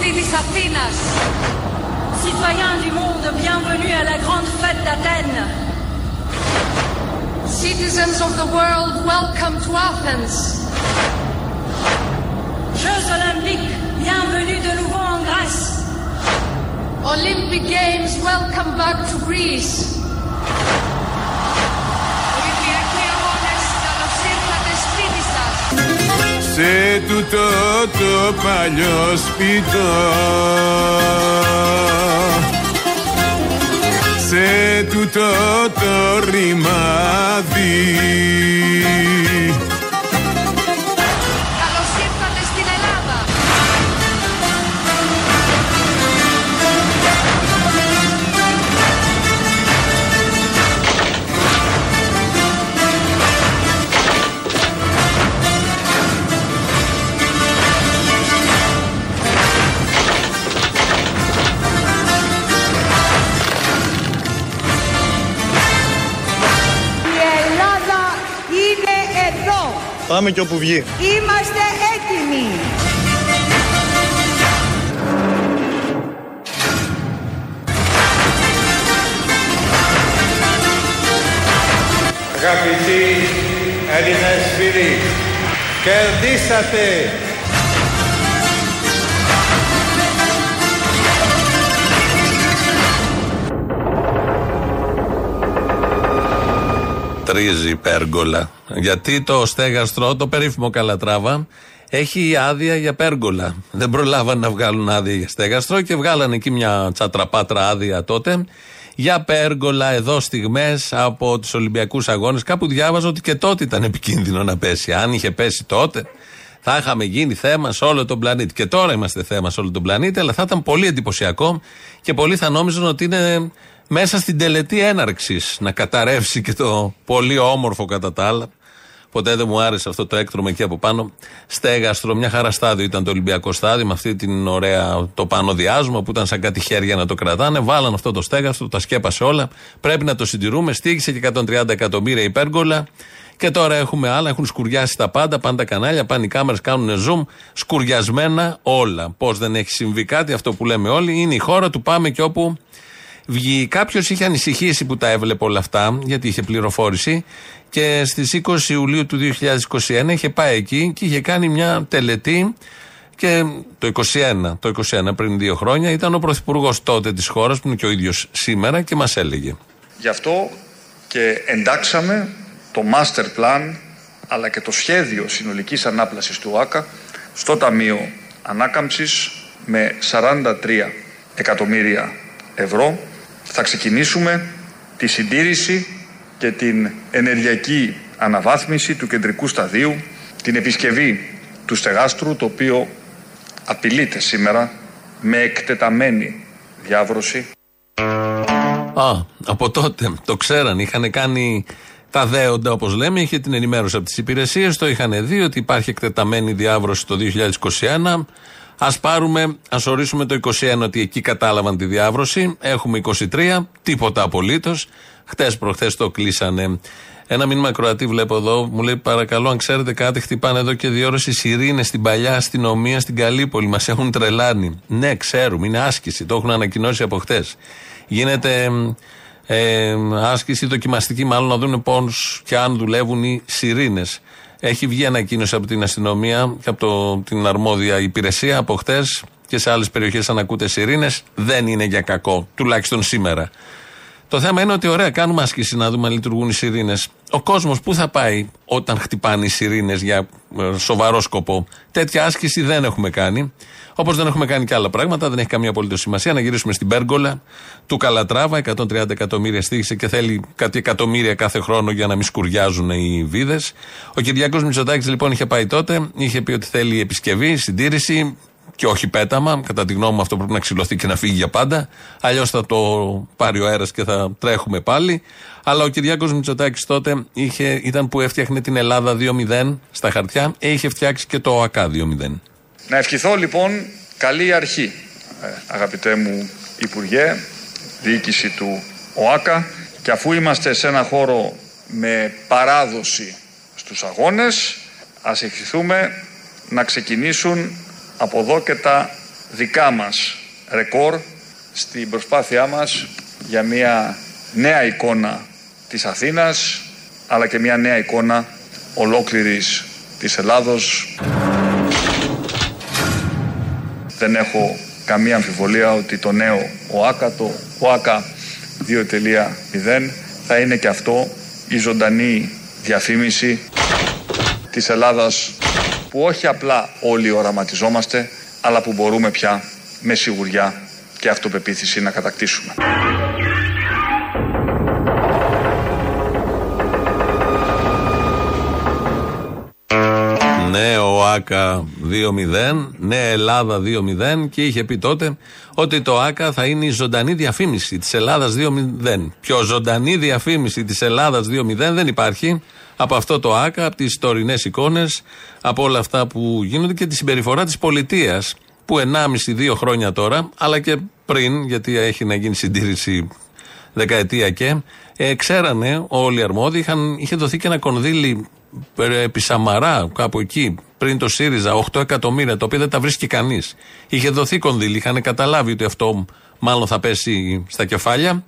des Athénas. Citoyens du monde, bienvenue à la grande fête d'Athènes. Citizens of the world, welcome to Athens. Jeux olympiques, bienvenue de nouveau en Grèce. Olympic Games, welcome back to Greece. Σε τούτο το παλιό σπιτό. Σε τούτο το ρημάδι Πάμε και όπου βγει. Είμαστε έτοιμοι. Αγαπητοί Έλληνες φίλοι, κερδίσατε! Τρίζει πέργολα. Γιατί το στέγαστρο, το περίφημο Καλατράβα, έχει άδεια για πέργολα. Δεν προλάβαν να βγάλουν άδεια για στέγαστρο και βγάλαν εκεί μια τσατραπάτρα άδεια τότε για πέργολα εδώ στιγμές από τους Ολυμπιακούς Αγώνες. Κάπου διάβαζα ότι και τότε ήταν επικίνδυνο να πέσει. Αν είχε πέσει τότε, θα είχαμε γίνει θέμα σε όλο τον πλανήτη. Και τώρα είμαστε θέμα σε όλο τον πλανήτη, αλλά θα ήταν πολύ εντυπωσιακό και πολλοί θα νόμιζαν ότι είναι μέσα στην τελετή έναρξης να καταρρεύσει και το πολύ όμορφο κατά τα άλλα. Ποτέ δεν μου άρεσε αυτό το έκτρωμα εκεί από πάνω. Στέγαστρο, μια χαρά στάδιο ήταν το Ολυμπιακό στάδιο με αυτή την ωραία το πάνω διάσμα που ήταν σαν κάτι χέρια να το κρατάνε. Βάλαν αυτό το στέγαστρο, τα σκέπασε όλα. Πρέπει να το συντηρούμε. Στήγησε και 130 εκατομμύρια υπέργολα. Και τώρα έχουμε άλλα, έχουν σκουριάσει τα πάντα, πάνε τα κανάλια, πάνε οι κάμερες, κάνουν zoom. Σκουριασμένα όλα. Πώς δεν έχει συμβεί κάτι, αυτό που λέμε όλοι, είναι η χώρα του πάμε και όπου βγει. Κάποιος είχε ανησυχήσει που τα έβλεπε όλα αυτά, γιατί είχε πληροφόρηση. Και στις 20 Ιουλίου του 2021 είχε πάει εκεί και είχε κάνει μια τελετή. Και το 21, το 21 πριν δύο χρόνια, ήταν ο πρωθυπουργός τότε της χώρας, που είναι και ο ίδιος σήμερα, και μας έλεγε. Γι' αυτό και εντάξαμε το master plan αλλά και το σχέδιο συνολικής ανάπλασης του ΆΚΑ στο Ταμείο Ανάκαμψης με 43 εκατομμύρια ευρώ. Θα ξεκινήσουμε τη συντήρηση και την ενεργειακή αναβάθμιση του κεντρικού σταδίου, την επισκευή του στεγάστρου, το οποίο απειλείται σήμερα με εκτεταμένη διάβρωση. Α, από τότε το ξέραν. Είχαν κάνει τα δέοντα, όπως λέμε. Είχε την ενημέρωση από τις υπηρεσίες. Το είχαν δει ότι υπάρχει εκτεταμένη διάβρωση το 2021. Α πάρουμε, ας ορίσουμε το 21 ότι εκεί κατάλαβαν τη διάβρωση. Έχουμε 23, τίποτα απολύτως. Χτες προχθές το κλείσανε. Ένα μήνυμα Κροατή βλέπω εδώ, μου λέει παρακαλώ αν ξέρετε κάτι χτυπάνε εδώ και δύο ώρες οι σιρήνες στην παλιά αστυνομία στην Καλύπολη, μας έχουν τρελάνει. Ναι ξέρουμε, είναι άσκηση, το έχουν ανακοινώσει από χτες. Γίνεται ε, άσκηση δοκιμαστική μάλλον να δουν πώς και αν δουλεύουν οι σιρήνες. Έχει βγει ανακοίνωση από την αστυνομία και από το, την αρμόδια υπηρεσία από χτες και σε άλλες περιοχές αν ακούτε σιρήνες. Δεν είναι για κακό, τουλάχιστον σήμερα. Το θέμα είναι ότι ωραία, κάνουμε άσκηση να δούμε αν λειτουργούν οι σιρήνες. Ο κόσμος πού θα πάει όταν χτυπάνε οι σιρήνες για ε, σοβαρό σκοπό; Τέτοια άσκηση δεν έχουμε κάνει. Όπως δεν έχουμε κάνει και άλλα πράγματα, δεν έχει καμία απολύτως σημασία. Να γυρίσουμε στην Πέργολα του Καλατράβα, 130 εκατομμύρια στήχησε και θέλει κάτι εκατομμύρια κάθε χρόνο για να μην σκουριάζουν οι βίδες. Ο Κυριάκος Μητσοτάκης λοιπόν είχε πάει τότε, είχε πει ότι θέλει επισκευή, συντήρηση και όχι πέταμα. Κατά τη γνώμη μου αυτό πρέπει να ξυλωθεί και να φύγει για πάντα. Αλλιώς θα το πάρει ο αέρας και θα τρέχουμε πάλι. Αλλά ο Κυριάκος Μητσοτάκης τότε είχε, ήταν που έφτιαχνε την Ελλάδα 2-0 στα χαρτιά. Ε, είχε φτιάξει και το ΟΑΚΑ 2-0. Να ευχηθώ λοιπόν καλή αρχή, ε, αγαπητέ μου Υπουργέ, διοίκηση του ΟΑΚΑ και αφού είμαστε σε ένα χώρο με παράδοση στους αγώνες, ας ευχηθούμε να ξεκινήσουν από εδώ και τα δικά μας ρεκόρ στην προσπάθειά μας για μια νέα εικόνα της Αθήνας αλλά και μια νέα εικόνα ολόκληρης της Ελλάδος. Δεν έχω καμία αμφιβολία ότι το νέο ΟΑΚΑ, το ΟΑΚΑ 2.0 θα είναι και αυτό η ζωντανή διαφήμιση της Ελλάδας που όχι απλά όλοι οραματιζόμαστε αλλά που μπορούμε πια με σιγουριά και αυτοπεποίθηση να κατακτήσουμε. Νέο ΑΚΑ 2-0, Νέα Ελλάδα 2-0 και είχε πει τότε ότι το ΑΚΑ θα είναι η ζωντανή διαφήμιση της Ελλάδας 2-0. Πιο ζωντανή διαφήμιση της Ελλάδας 2-0 δεν υπάρχει από αυτό το ΑΚΑ, από τις τωρινές εικόνες, από όλα αυτά που γίνονται και τη συμπεριφορά της πολιτείας που 1,5-2 χρόνια τώρα, αλλά και πριν, γιατί έχει να γίνει συντήρηση δεκαετία και, ε, ξέρανε όλοι οι αρμόδιοι, είχαν, είχε δοθεί και ένα κονδύλι ε, επί Σαμαρά, κάπου εκεί, πριν το ΣΥΡΙΖΑ, 8 εκατομμύρια, το οποίο δεν τα βρίσκει κανείς. Είχε δοθεί κονδύλι, είχαν καταλάβει ότι αυτό μάλλον θα πέσει στα κεφάλια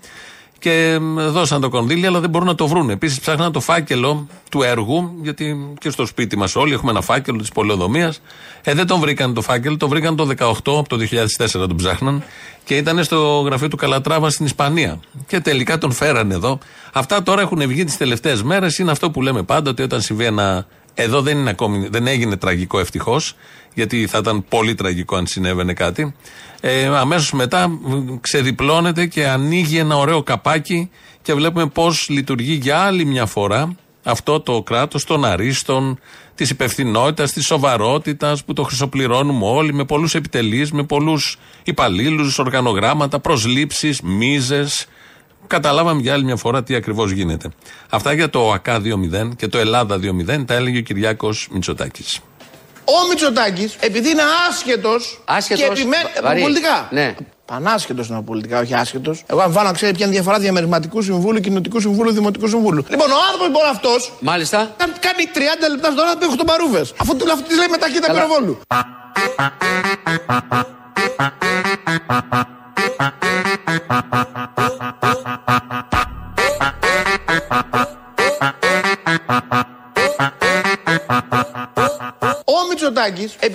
και δώσαν το κονδύλι, αλλά δεν μπορούν να το βρουν. Επίσης, ψάχναν το φάκελο του έργου, γιατί και στο σπίτι μας όλοι έχουμε ένα φάκελο της πολεοδομίας. Ε, δεν τον βρήκαν το φάκελο, το βρήκαν το 18, από το 2004 τον ψάχναν και ήταν στο γραφείο του Καλατράβα στην Ισπανία. Και τελικά τον φέραν εδώ. Αυτά τώρα έχουν βγει τις τελευταίες μέρες. Είναι αυτό που λέμε πάντα, ότι όταν συμβεί ένα. Εδώ δεν, είναι ακόμη, δεν έγινε τραγικό ευτυχώς, γιατί θα ήταν πολύ τραγικό αν συνέβαινε κάτι. Ε, Αμέσως μετά ξεδιπλώνεται και ανοίγει ένα ωραίο καπάκι και βλέπουμε πώς λειτουργεί για άλλη μια φορά αυτό το κράτος των αρίστων, της υπευθυνότητας, της σοβαρότητας που το χρυσοπληρώνουμε όλοι με πολλούς επιτελείς, με πολλούς υπαλλήλους, οργανογράμματα, προσλήψεις, μίζες. Καταλάβαμε για άλλη μια φορά τι ακριβώς γίνεται. Αυτά για το ΑΚΑ 2.0 και το Ελλάδα 2.0 τα έλεγε ο Κυριάκος Μητσοτάκης. Ο Μητσοτάκης, επειδή είναι άσχετος. Άσχετος, Και επιμένει. βαρύ. Πολιτικά. Ναι. Πανάσχετος είναι πολιτικά, όχι άσχετος. Εγώ αν βάλω να ξέρει ποια είναι η διαφορά διαμερισματικού συμβούλου, κοινοτικού συμβούλου, δημοτικού συμβούλου. Λοιπόν, ο άνθρωπος λοιπόν αυτός Μάλιστα. κάνει 30 λεπτά στον ώρα να παίχνει τον παρούβες. Αφού του αυτή της λέει με ταχύτητα Καλά. πυροβόλου.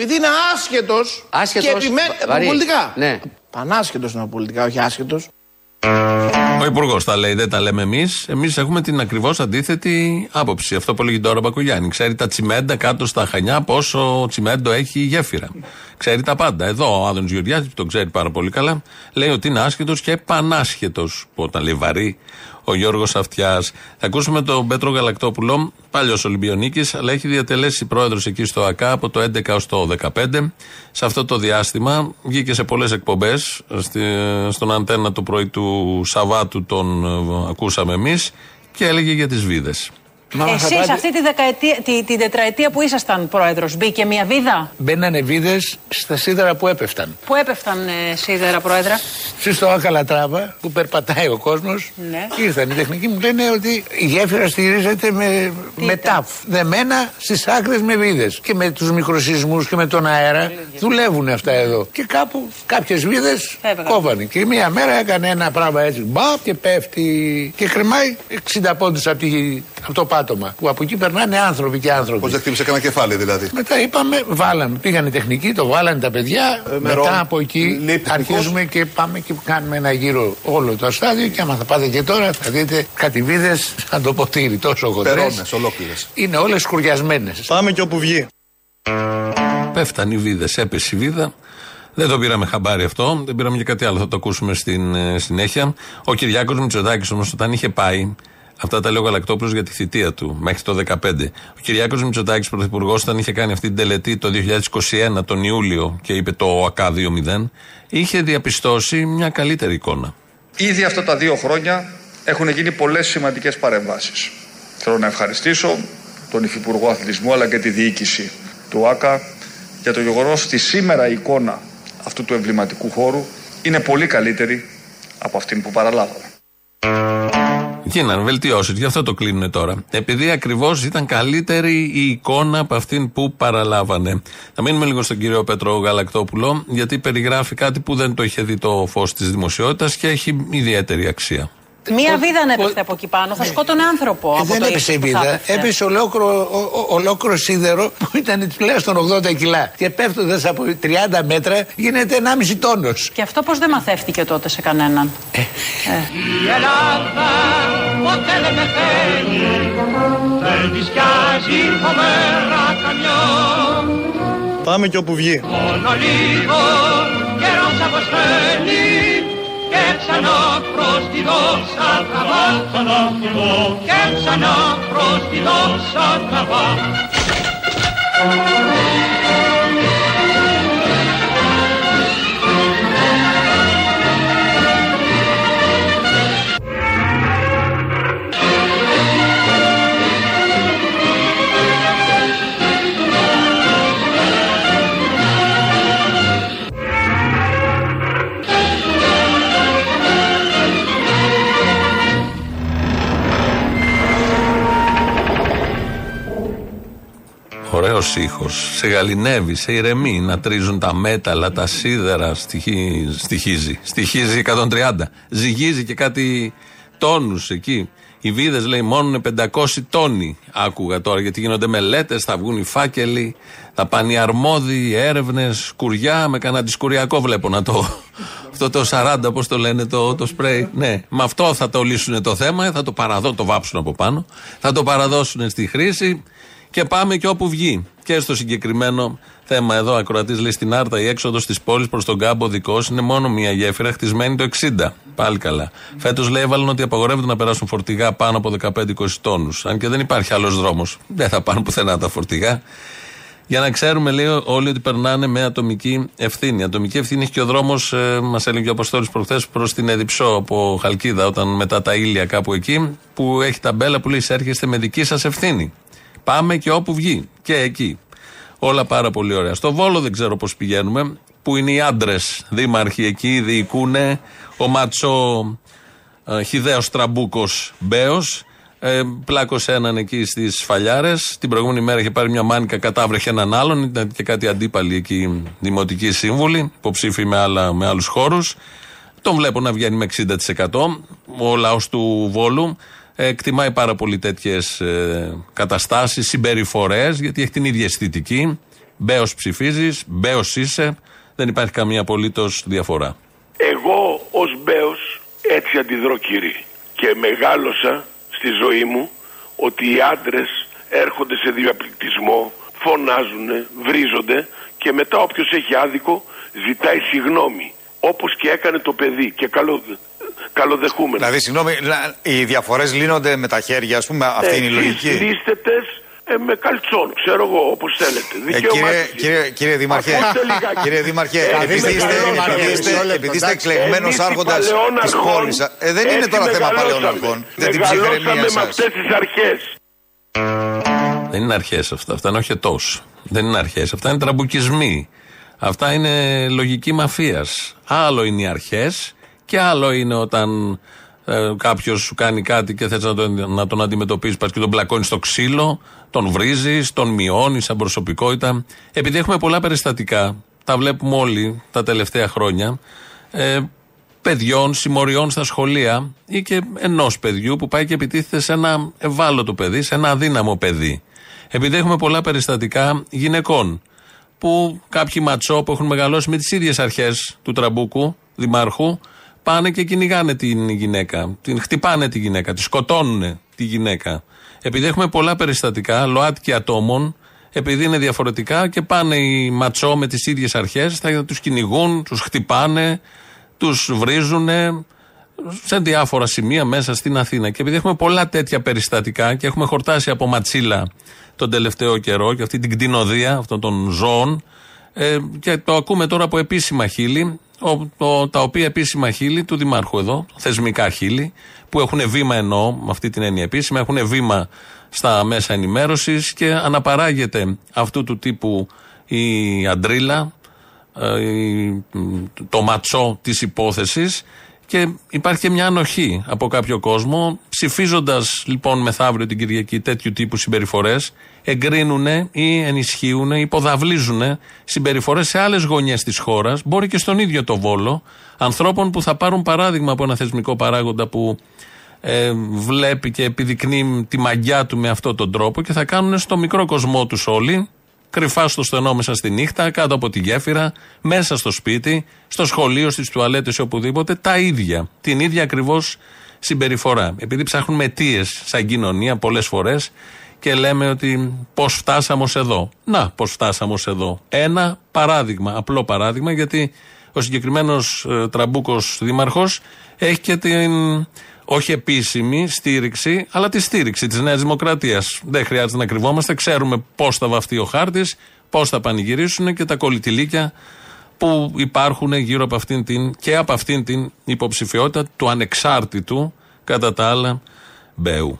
Επειδή είναι άσχετος. Άσχετος, Και επιμένει. βαρύ. Πολιτικά. Ναι. Πανάσχετος είναι πολιτικά, όχι άσχετος. Ο Υπουργός τα λέει, δεν τα λέμε εμείς. Εμείς έχουμε την ακριβώς αντίθετη άποψη. Αυτό που λέγει τώρα ο Μπακογιάννη. Ξέρει τα τσιμέντα κάτω στα χανιά, πόσο τσιμέντο έχει η γέφυρα. Ξέρει τα πάντα. Εδώ ο Άδωνο Γεωργιάδη, που τον ξέρει πάρα πολύ καλά, λέει ότι είναι άσχετος και πανάσχετος. Που όταν λέει βαρύ, ο Γιώργος Αυτιάς. Θα ακούσουμε τον Πέτρο Γαλακτόπουλο, παλιός Ολυμπιονίκης, αλλά έχει διατελέσει πρόεδρος εκεί στο ΑΚΑ από το 11 έως το 15. Σε αυτό το διάστημα βγήκε σε πολλές εκπομπές. Στον αντένα το πρωί του Σαββάτου τον ε, ακούσαμε εμείς και έλεγε για τις βίδες. Εσείς αυτή τη, δεκαετία, τη, την τετραετία που ήσασταν πρόεδρος, μπήκε μια βίδα; Μπαίνανε βίδες στα σίδερα που έπεφταν. που έπεφταν ε, σίδερα, πρόεδρα. Στη στο Ακαλατράβα που περπατάει ο κόσμος, Ναι. ήρθαν οι τεχνικοί μου λένε ότι η γέφυρα στηρίζεται με, με ήταν; τάφ. Δεμένα στις άκρες με βίδες. Και με τους μικροσυσμού και με τον αέρα δουλεύουν αυτά εδώ. Και κάπου κάποιες βίδες Έβγαλε. κόβανε. Και μία μέρα έκανε ένα πράγμα έτσι. Μπαπ και πέφτει. Και κρεμάει 60 πόντους από, τη- από το πάτωμα. Που από εκεί περνάνε άνθρωποι και άνθρωποι. Πώς δεν χτύπησε κανένα κεφάλι δηλαδή; Μετά είπαμε, βάλαμε. Πήγανε τεχνικοί, το βάλανε τα παιδιά. Ε, μετά μερών. από εκεί Λείπει αρχίζουμε και πάμε και κάνουμε ένα γύρο όλο το στάδιο. Και άμα θα πάτε και τώρα, θα δείτε κάτι βίδε σαν το ποτήρι, τόσο χοντρές. Περώνες ολόκληρες. Είναι όλες σκουριασμένες. Πάμε και όπου βγει. Πέφταν οι βίδε, έπεσε η βίδα. Δεν το πήραμε χαμπάρι αυτό, δεν πήραμε και κάτι άλλο, θα το ακούσουμε στην ε, συνέχεια. Ο Κυριάκος Μητσοτάκης όμως, όταν είχε πάει, αυτά τα λέει ο Γαλακτόπουλος για τη θητεία του μέχρι το 2015. Ο Κυριάκος Μητσοτάκης, πρωθυπουργός, όταν είχε κάνει αυτή την τελετή το 2021, τον Ιούλιο, και είπε το ΑΚΑ 2.0, είχε διαπιστώσει μια καλύτερη εικόνα. Ήδη αυτά τα δύο χρόνια έχουν γίνει πολλές σημαντικές παρεμβάσεις. Θέλω να ευχαριστήσω τον Υφυπουργό Αθλητισμού αλλά και τη διοίκηση του ΆΚΑ για το γεγονός ότι σήμερα η εικόνα αυτού του εμβληματικού χώρου είναι πολύ καλύτερη από αυτήν που παραλάβαμε. Γίνανε βελτιώσει, γι' αυτό το κλείνουν τώρα. Επειδή ακριβώς ήταν καλύτερη η εικόνα από αυτήν που παραλάβανε. Θα μείνουμε λίγο στον κύριο Πέτρο Γαλακτόπουλο, γιατί περιγράφει κάτι που δεν το είχε δει το φως της δημοσιότητας και έχει ιδιαίτερη αξία. Μία βίδα ανέπεφτε από εκεί πάνω, θα σκότωνε άνθρωπο. Ε, από δεν το έπεσε η ύψος που θα βίδα. έπεφτε. Έπεσε ολόκληρο, ο- ο- ολόκληρο σίδερο που ήταν τουλάχιστον 80 κιλά. Και πέφτοντας από 30 μέτρα γίνεται 1,5 τόνος. Και αυτό πώς δεν μαθεύτηκε τότε σε κανέναν; Ε. Η Ελλάδα ποτέ δεν πεθαίνει Δεν της πιάζει φοβερά καμιό Πάμε και όπου βγει. Μόνο λίγο καιρός αποσβαίνει Και ξανά προς τη δόξα τραβά. Και ξανά προς τη δόξα τραβά ήχος. Σε γαλινεύει, σε ηρεμεί να τρίζουν τα μέταλλα, τα σίδερα. Στοιχεί, στοιχίζει. Στοιχίζει 130. Ζυγίζει και κάτι τόνους εκεί. Οι βίδες λέει μόνο είναι 500 τόνοι. Άκουγα τώρα γιατί γίνονται μελέτες, θα βγουν οι φάκελοι, θα πάνε οι αρμόδιοι, έρευνες, σκουριά. Με κανένα αντισκουριακό βλέπω να το. Αυτό το 40, πώς το λένε, το, το σπρέι. Ναι, με αυτό θα το λύσουν το θέμα, θα το παραδώσουν, το βάψουν από πάνω. Θα το παραδώσουν στη χρήση και πάμε και όπου βγει. Και στο συγκεκριμένο θέμα εδώ, ακροατής λέει στην Άρτα, η έξοδος της πόλης προς τον κάμπο δικός είναι μόνο μία γέφυρα χτισμένη το 60. Πάλι καλά. Φέτος λέει έβαλαν ότι απαγορεύεται να περάσουν φορτηγά πάνω από 15-20 τόνους. Αν και δεν υπάρχει άλλος δρόμος. Δεν θα πάνε πουθενά τα φορτηγά. Για να ξέρουμε, λέει όλοι ότι περνάνε με ατομική ευθύνη. Ατομική ευθύνη έχει και ο δρόμος, ε, μας έλεγε ο Αποστόλης προχθές, προς την Εδιψό από Χαλκίδα, όταν μετά τα ήλια κάπου εκεί, που έχει ταμπέλα που λέει: Εισέρχεστε με δική σας ευθύνη. Πάμε και όπου βγει. Και εκεί. Όλα πάρα πολύ ωραία. Στο Βόλο δεν ξέρω πώς πηγαίνουμε, που είναι οι άντρες δήμαρχοι εκεί, διοικούν ο Ματσό ε, Χιδαίο Τραμπούκος Μπέος. Ε, πλάκωσε έναν εκεί στις Φαλιάρες. Την προηγούμενη μέρα είχε πάρει μια μάνικα, κατάβρεχε έναν άλλον. Ήταν και κάτι αντίπαλοι εκεί, δημοτικοί σύμβουλοι, υποψήφοι με, άλλα, με άλλους χώρους. Τον βλέπω να βγαίνει με 60%. Ο λαός του Βόλου ε, εκτιμάει πάρα πολύ τέτοιες ε, καταστάσεις, συμπεριφορές, γιατί έχει την ίδια αισθητική. Μπέος ψηφίζεις, μπέος είσαι. Δεν υπάρχει καμία απολύτως διαφορά. Εγώ ως Μπέος έτσι αντιδρώ κύριε και μεγάλωσα στη ζωή μου ότι οι άντρες έρχονται σε διαπληκτισμό, φωνάζουν, βρίζονται και μετά όποιος έχει άδικο ζητάει συγνώμη όπως και έκανε το παιδί και καλό, καλοδεχούμενος. Δηλαδή, συγγνώμη, να- οι διαφορές λύνονται με τα χέρια, ας πούμε, αυτή είναι η Εσείς λογική. λύστετες, ε, με καλτσόν, ξέρω εγώ, όπως θέλετε. Ε, Δικαίωμά κύριε, σας κύριε, είναι. κύριε Δημαρχέ, Ακούστε λιγάκι. κύριε Δημαρχέ, Ε, επειδή είμαι είστε, καλός επειδή αρχαίος. είστε, επειδή είστε Εντάξει, εκλεγμένο εμείς οι άρχοντας παλαιών της αρχών πόλης, ε, δεν είναι έτσι τώρα θέμα παλαιών μεγαλώσαμε. αρχών. Δεν την Μεγαλώσαμε ψυχραιμία με σας. αυτές τις αρχές. Δεν είναι αρχές αυτά. Αυτά είναι οχετός. Δεν είναι αρχές. Αυτά είναι τραμπουκισμοί. Αυτά είναι λογική μαφίας. Άλλο είναι οι αρχές και άλλο είναι όταν ε, κάποιος σου κάνει κάτι και θες να, τον- να τον αντιμετωπίσει, πας και τον πλακώνει στο ξύλο, τον βρίζεις, τον μειώνεις σαν προσωπικότητα. Επειδή έχουμε πολλά περιστατικά, τα βλέπουμε όλοι τα τελευταία χρόνια, ε, παιδιών, συμμοριών στα σχολεία ή και ενός παιδιού που πάει και επιτίθεται σε ένα ευάλωτο παιδί, σε ένα αδύναμο παιδί. Επειδή έχουμε πολλά περιστατικά γυναικών που κάποιοι ματσό που έχουν μεγαλώσει με τις ίδιες αρχές του τραμπούκου, δημάρχου, πάνε και κυνηγάνε την γυναίκα. Την χτυπάνε τη γυναίκα, τη σκοτώνουν τη γυναίκα. Επειδή έχουμε πολλά περιστατικά ΛΟΑΤΚΙ ατόμων, επειδή είναι διαφορετικά και πάνε οι ματσό με τις ίδιες αρχές, θα τους κυνηγούν, τους χτυπάνε, τους βρίζουν σε διάφορα σημεία μέσα στην Αθήνα. Και επειδή έχουμε πολλά τέτοια περιστατικά και έχουμε χορτάσει από ματσίλα τον τελευταίο καιρό και αυτή την κτηνοδία αυτών των ζώων, ε, και το ακούμε τώρα από επίσημα χείλη, ο, το- τα οποία επίσημα χείλη του Δημάρχου εδώ, θεσμικά χείλη, που έχουν βήμα εννοώ, με αυτή την έννοια επίσημα, έχουν βήμα στα μέσα ενημέρωσης και αναπαράγεται αυτού του τύπου η αντρίλα, ε, η- το ματσό της υπόθεσης Και υπάρχει και μια ανοχή από κάποιο κόσμο. Ψηφίζοντας λοιπόν μεθαύριο την Κυριακή τέτοιου τύπου συμπεριφορές, εγκρίνουν ή ενισχύουν, υποδαβλίζουν συμπεριφορές σε άλλες γωνιές της χώρας, μπορεί και στον ίδιο το βόλο, ανθρώπων που θα πάρουν παράδειγμα από ένα θεσμικό παράγοντα που ε, βλέπει και επιδεικνύει τη μαγιά του με αυτόν τον τρόπο και θα κάνουν στο μικρό κοσμό τους όλοι, κρυφά στο στενό μέσα στη νύχτα, κάτω από τη γέφυρα, μέσα στο σπίτι, στο σχολείο, στις τουαλέτες ή οπουδήποτε, τα ίδια. Την ίδια ακριβώς συμπεριφορά. Επειδή ψάχνουμε αιτίες σαν κοινωνία πολλές φορές και λέμε ότι πώς φτάσαμε ως εδώ. Να, πώς φτάσαμε ως εδώ. Ένα παράδειγμα, απλό παράδειγμα, γιατί ο συγκεκριμένος ε, τραμπούκος δήμαρχος έχει και την όχι επίσημη στήριξη, αλλά τη στήριξη της Νέας Δημοκρατίας. Δεν χρειάζεται να κρυβόμαστε. Ξέρουμε πώς θα βαφτεί ο χάρτης, πώς θα πανηγυρίσουν και τα κολλητηλίκια που υπάρχουν γύρω από αυτήν την και από αυτήν την υποψηφιότητα του ανεξάρτητου κατά τα άλλα Μπέου.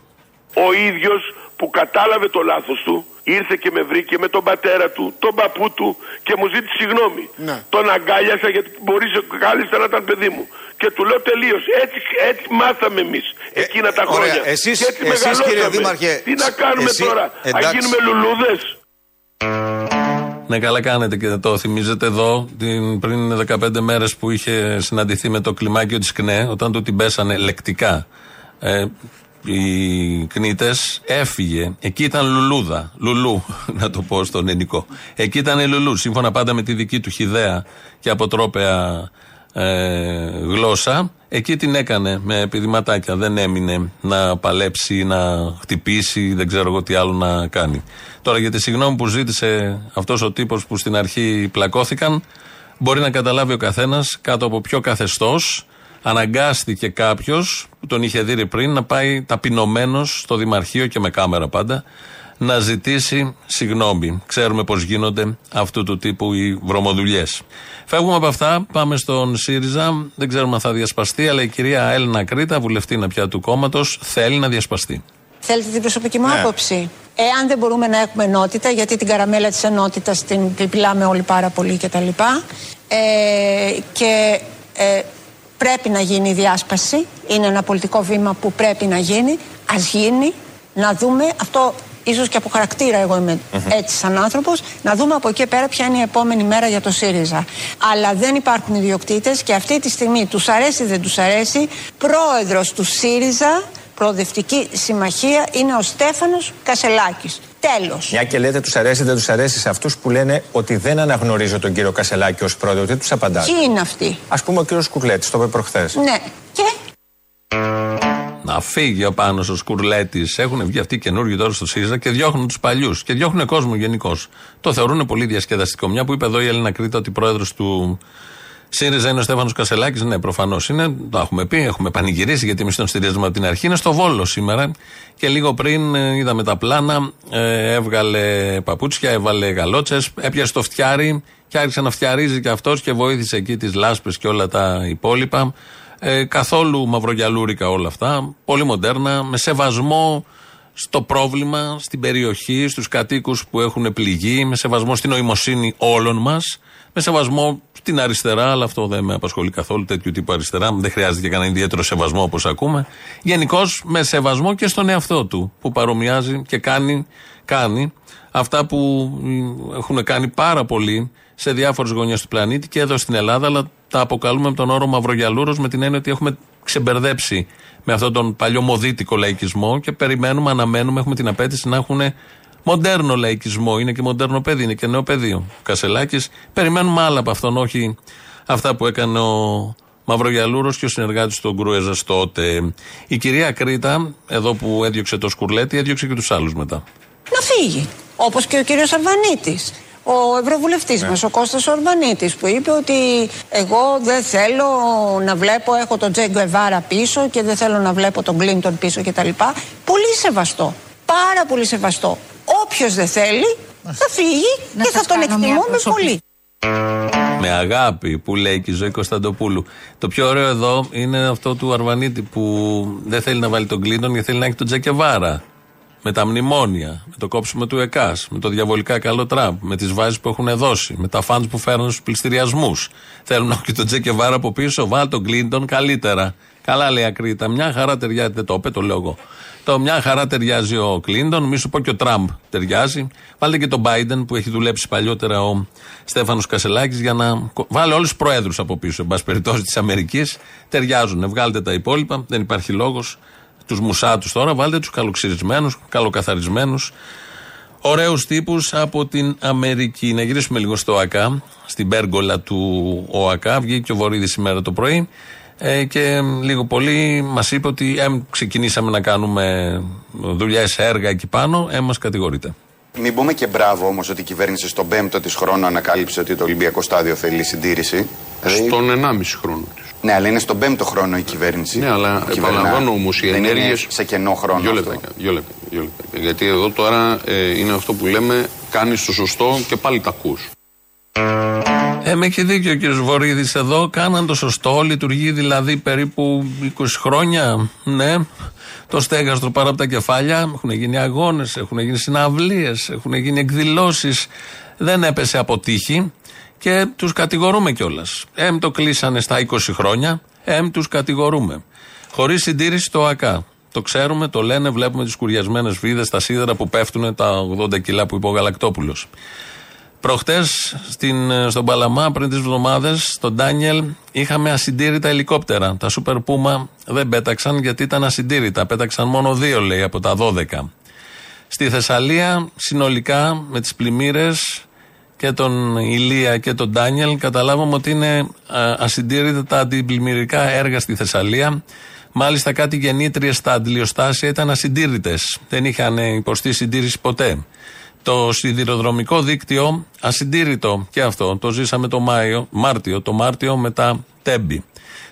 Ο ίδιος που κατάλαβε το λάθος του ήρθε και με βρήκε με τον πατέρα του, τον παππού του και μου ζήτησε συγγνώμη. Τον αγκάλιασα γιατί μπορείς κάλλιστα να ήταν παιδί μου. Και του λέω τελείω. Έτσι, έτσι μάθαμε εμείς εκείνα τα ωραία. χρόνια. Εσείς- και έτσι εσείς, μεγαλώσαμε. κύριε Δήμαρχε, Τι να κάνουμε εσύ- τώρα, να εντάξει. γίνουμε λουλούδες; Ναι, καλά κάνετε και το θυμίζετε εδώ την, πριν 15 μέρες που είχε συναντηθεί με το κλιμάκιο της ΚΝΕ, όταν του την πέσανε λεκτικά ε, οι κνήτες, έφυγε. Εκεί ήταν λουλούδα. Λουλού, να το πω στον ελληνικό. Εκεί ήταν λουλού, σύμφωνα πάντα με τη δική του χιδέα και αποτρόπαια ε, γλώσσα. Εκεί την έκανε με επιδηματάκια. Δεν έμεινε να παλέψει, να χτυπήσει, δεν ξέρω εγώ τι άλλο να κάνει. Τώρα για τη συγγνώμη που ζήτησε αυτός ο τύπος που στην αρχή πλακώθηκαν, μπορεί να καταλάβει ο καθένας κάτω από ποιο καθεστώς αναγκάστηκε κάποιος που τον είχε δει πριν να πάει ταπεινωμένος στο Δημαρχείο και με κάμερα πάντα να ζητήσει συγγνώμη. Ξέρουμε πώς γίνονται αυτού του τύπου οι βρωμοδουλειές. Φεύγουμε από αυτά, πάμε στον ΣΥΡΙΖΑ. Δεν ξέρουμε αν θα διασπαστεί, αλλά η κυρία Έλληνα Κρήτα, βουλευτήνα πια του κόμματος, θέλει να διασπαστεί. Θέλετε την προσωπική μου Ναι. άποψη; Εάν δεν μπορούμε να έχουμε ενότητα, γιατί την καραμέλα της ενότητας την πιλάμε όλοι πάρα πολύ κτλ. Ε, και ε, πρέπει να γίνει η διάσπαση. Είναι ένα πολιτικό βήμα που πρέπει να γίνει. Ας γίνει, να δούμε αυτό. Ίσως και από χαρακτήρα εγώ είμαι έτσι σαν άνθρωπος να δούμε από εκεί πέρα ποια είναι η επόμενη μέρα για το ΣΥΡΙΖΑ αλλά δεν υπάρχουν ιδιοκτήτες και αυτή τη στιγμή τους αρέσει δεν τους αρέσει πρόεδρος του ΣΥΡΙΖΑ Προοδευτική Συμμαχία είναι ο Στέφανος Κασελάκης. Τέλος. Μια και λέτε τους αρέσει, δεν τους αρέσει σε αυτούς που λένε ότι δεν αναγνωρίζω τον κύριο Κασελάκη ως πρόεδρο, τι τους απαντάτε. Ποιοι είναι αυτοί; Α πούμε ο κύριος Κουρλέτη, το είπε προχθές. Ναι. Και; Να φύγει ο πάνω ο Σκουρλέτης. Έχουν βγει αυτοί καινούργιοι τώρα στο ΣΥΡΙΖΑ και διώχνουν τους παλιούς. Και διώχνουν κόσμο γενικώς. Το θεωρούν πολύ διασκεδαστικό. Μια που είπε εδώ η Έλληνα Κρήτα ότι πρόεδρος του ΣΥΡΙΖΑ είναι ο Στέφανος Κασελάκης. Ναι, προφανώς είναι. Το έχουμε πει, έχουμε πανηγυρίσει γιατί εμεί τον στηρίζουμε από την αρχή. Είναι στο Βόλο σήμερα. Και λίγο πριν ε, είδαμε τα πλάνα. Ε, έβγαλε παπούτσια, έβαλε γαλότσες, έπιασε το φτιάρι και άρχισε να φτιαρίζει και αυτός και βοήθησε εκεί τις λάσπες και όλα τα υπόλοιπα. Ε, καθόλου μαυρογιαλούρικα όλα αυτά. Πολύ μοντέρνα, με σεβασμό στο πρόβλημα, στην περιοχή, στους κατοίκους που έχουν πληγεί, με σεβασμό στην νοημοσύνη όλων μας, με σεβασμό στην αριστερά, αλλά αυτό δεν με απασχολεί καθόλου τέτοιου τύπου αριστερά. Δεν χρειάζεται και κανένα ιδιαίτερο σεβασμό όπως ακούμε. Γενικώς με σεβασμό και στον εαυτό του, που παρομοιάζει και κάνει, κάνει αυτά που μ, έχουν κάνει πάρα πολύ σε διάφορες γωνιές του πλανήτη και εδώ στην Ελλάδα, αλλά τα αποκαλούμε με τον όρο Μαυρογιαλούρος με την έννοια ότι έχουμε ξεμπερδέψει με αυτόν τον παλιό μοδίτικο λαϊκισμό και περιμένουμε, αναμένουμε, έχουμε την απέτηση να έχουν μοντέρνο λαϊκισμό. Είναι και μοντέρνο παιδί, είναι και νέο παιδί. Ο Κασελάκης. Περιμένουμε άλλα από αυτόν, όχι αυτά που έκανε ο Μαυρογιαλούρος και ο συνεργάτης του Γκρούεζας τότε. Η κυρία Κρήτα, εδώ που έδιωξε το σκουρλέτι, έδιωξε και τους άλλους μετά. να φύγει. Όπως και ο κύριος Αρβανίτης. Ο ευρωβουλευτής μας, ο Κώστας Ορβανίτης, που είπε ότι εγώ δεν θέλω να βλέπω, έχω τον Τζέγκο Εβάρα πίσω και δεν θέλω να βλέπω τον Κλίντον πίσω κτλ. Πολύ σεβαστό. Πάρα πολύ σεβαστό. Όποιος δεν θέλει θα φύγει και θα σας τον κάνω μια εκτιμούμε προσωπική. πολύ. Με αγάπη που λέει και η Ζωή Κωνσταντοπούλου. Το πιο ωραίο εδώ είναι αυτό του Αρβανίτη που δεν θέλει να βάλει τον Κλίντον γιατί θέλει να έχει τον Τζεκεβάρα. με τα μνημόνια, με το κόψιμο του ΕΚΑΣ, με το διαβολικά καλό Τραμπ, με τις βάσεις που έχουν δώσει, με τα φαντ που φέρνουν στους πληστηριασμούς. Θέλουν να έχουν και τον Τζεκεβάρα από πίσω, βάλ τον Κλίντον καλύτερα. Καλά λέει ακρίτα. Μια χαρά ταιριάζει, δεν το είπε, το λέω εγώ. Το μια χαρά ταιριάζει ο Κλίντον, μη σου πω και ο Τραμπ ταιριάζει. Βάλτε και τον Biden που έχει δουλέψει παλιότερα ο Στέφανος Κασελάκης για να. Βάλε όλους τους προέδρους από πίσω, εν πάση περιπτώσει της Αμερικής. Ταιριάζουν. Βγάλτε τα υπόλοιπα, δεν υπάρχει λόγος. Τους μουσάτους τώρα, βάλτε τους καλοξυρισμένους, καλοκαθαρισμένους. Ωραίους τύπους από την Αμερική. Να γυρίσουμε λίγο στο ΟΑΚΑ, στην πέργολα του ΟΑΚΑ. Βγήκε ο Βορύδης σήμερα το πρωί ε, και λίγο πολύ μας είπε ότι ε, ξεκινήσαμε να κάνουμε δουλειές, έργα εκεί πάνω, ε, μας κατηγορείται. Μην πούμε και μπράβο όμως ότι η κυβέρνηση στον πέμπτο της χρόνο ανακάλυψε ότι το Ολυμπιακό στάδιο θέλει συντήρηση. Στον 1,5 χρόνο της. Ναι, αλλά είναι στον πέμπτο χρόνο η κυβέρνηση. Ναι, αλλά επαναλαμβάνω όμως οι ενέργειε. σε κενό χρόνο. Δύο λεπτά, δύο λεπτά, δύο λεπτά. Γιατί εδώ τώρα ε, είναι αυτό που λέμε, κάνεις το σωστό και πάλι τα ακούς. Ε, με έχει δίκιο ο κύριος Βορύδης εδώ. Κάναν το σωστό. Λειτουργεί δηλαδή περίπου 20 χρόνια. Ναι. Το στέγαστρο πάρα από τα κεφάλια. Έχουν γίνει αγώνες, έχουν γίνει συναυλίες, έχουν γίνει εκδηλώσεις. Δεν έπεσε από τύχη και τους κατηγορούμε κιόλας. Εμ το κλείσανε στα 20 χρόνια. Εμ τους κατηγορούμε. Χωρίς συντήρηση το ΑΚΑ. Το ξέρουμε, το λένε, βλέπουμε τις κουριασμένες βίδε, τα σίδερα που πέφτουν, τα 80 κιλά που είπε ο Γαλακτόπουλος. Προχτές στον Παλαμά, πριν τις εβδομάδες, στον Ντάνιελ, είχαμε ασυντήρητα ελικόπτερα. Τα Super Puma δεν πέταξαν γιατί ήταν ασυντήρητα. Πέταξαν μόνο δύο, λέει, από τα 12. Στη Θεσσαλία, συνολικά, με τις πλημμύρες και τον Ηλία και τον Ντάνιελ, καταλάβαμε ότι είναι ασυντήρητα τα αντιπλημμυρικά έργα στη Θεσσαλία. Μάλιστα, κάτι γεννήτριες στα αντιλιοστάσια ήταν ασυντήρητες. Δεν είχαν υποστεί συντήρηση ποτέ. Το σιδηροδρομικό δίκτυο ασυντήρητο και αυτό. Το ζήσαμε το Μάιο, Μάρτιο, το Μάρτιο μετά Τέμπη.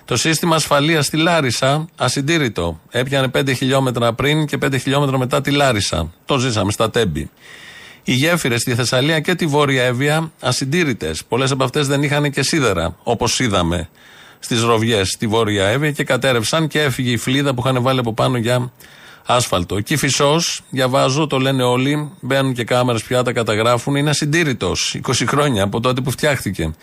Το σύστημα ασφαλείας στη Λάρισα ασυντήρητο. Έπιανε 5 χιλιόμετρα πριν και 5 χιλιόμετρα μετά τη Λάρισα. Το ζήσαμε στα Τέμπη. Οι γέφυρες στη Θεσσαλία και τη Βόρεια Εύβοια ασυντήρητες. Πολλές από αυτές δεν είχαν και σίδερα, όπως είδαμε στις ροβιές στη Βόρεια Εύβοια και κατέρευσαν και έφυγε η φλίδα που είχαν βάλει από πάνω για άσφαλτο. Εκεί φυσός, διαβάζω, το λένε όλοι, μπαίνουν και κάμερες πια, τα καταγράφουν, είναι ασυντήρητος. 20 χρόνια από τότε που φτιάχτηκε.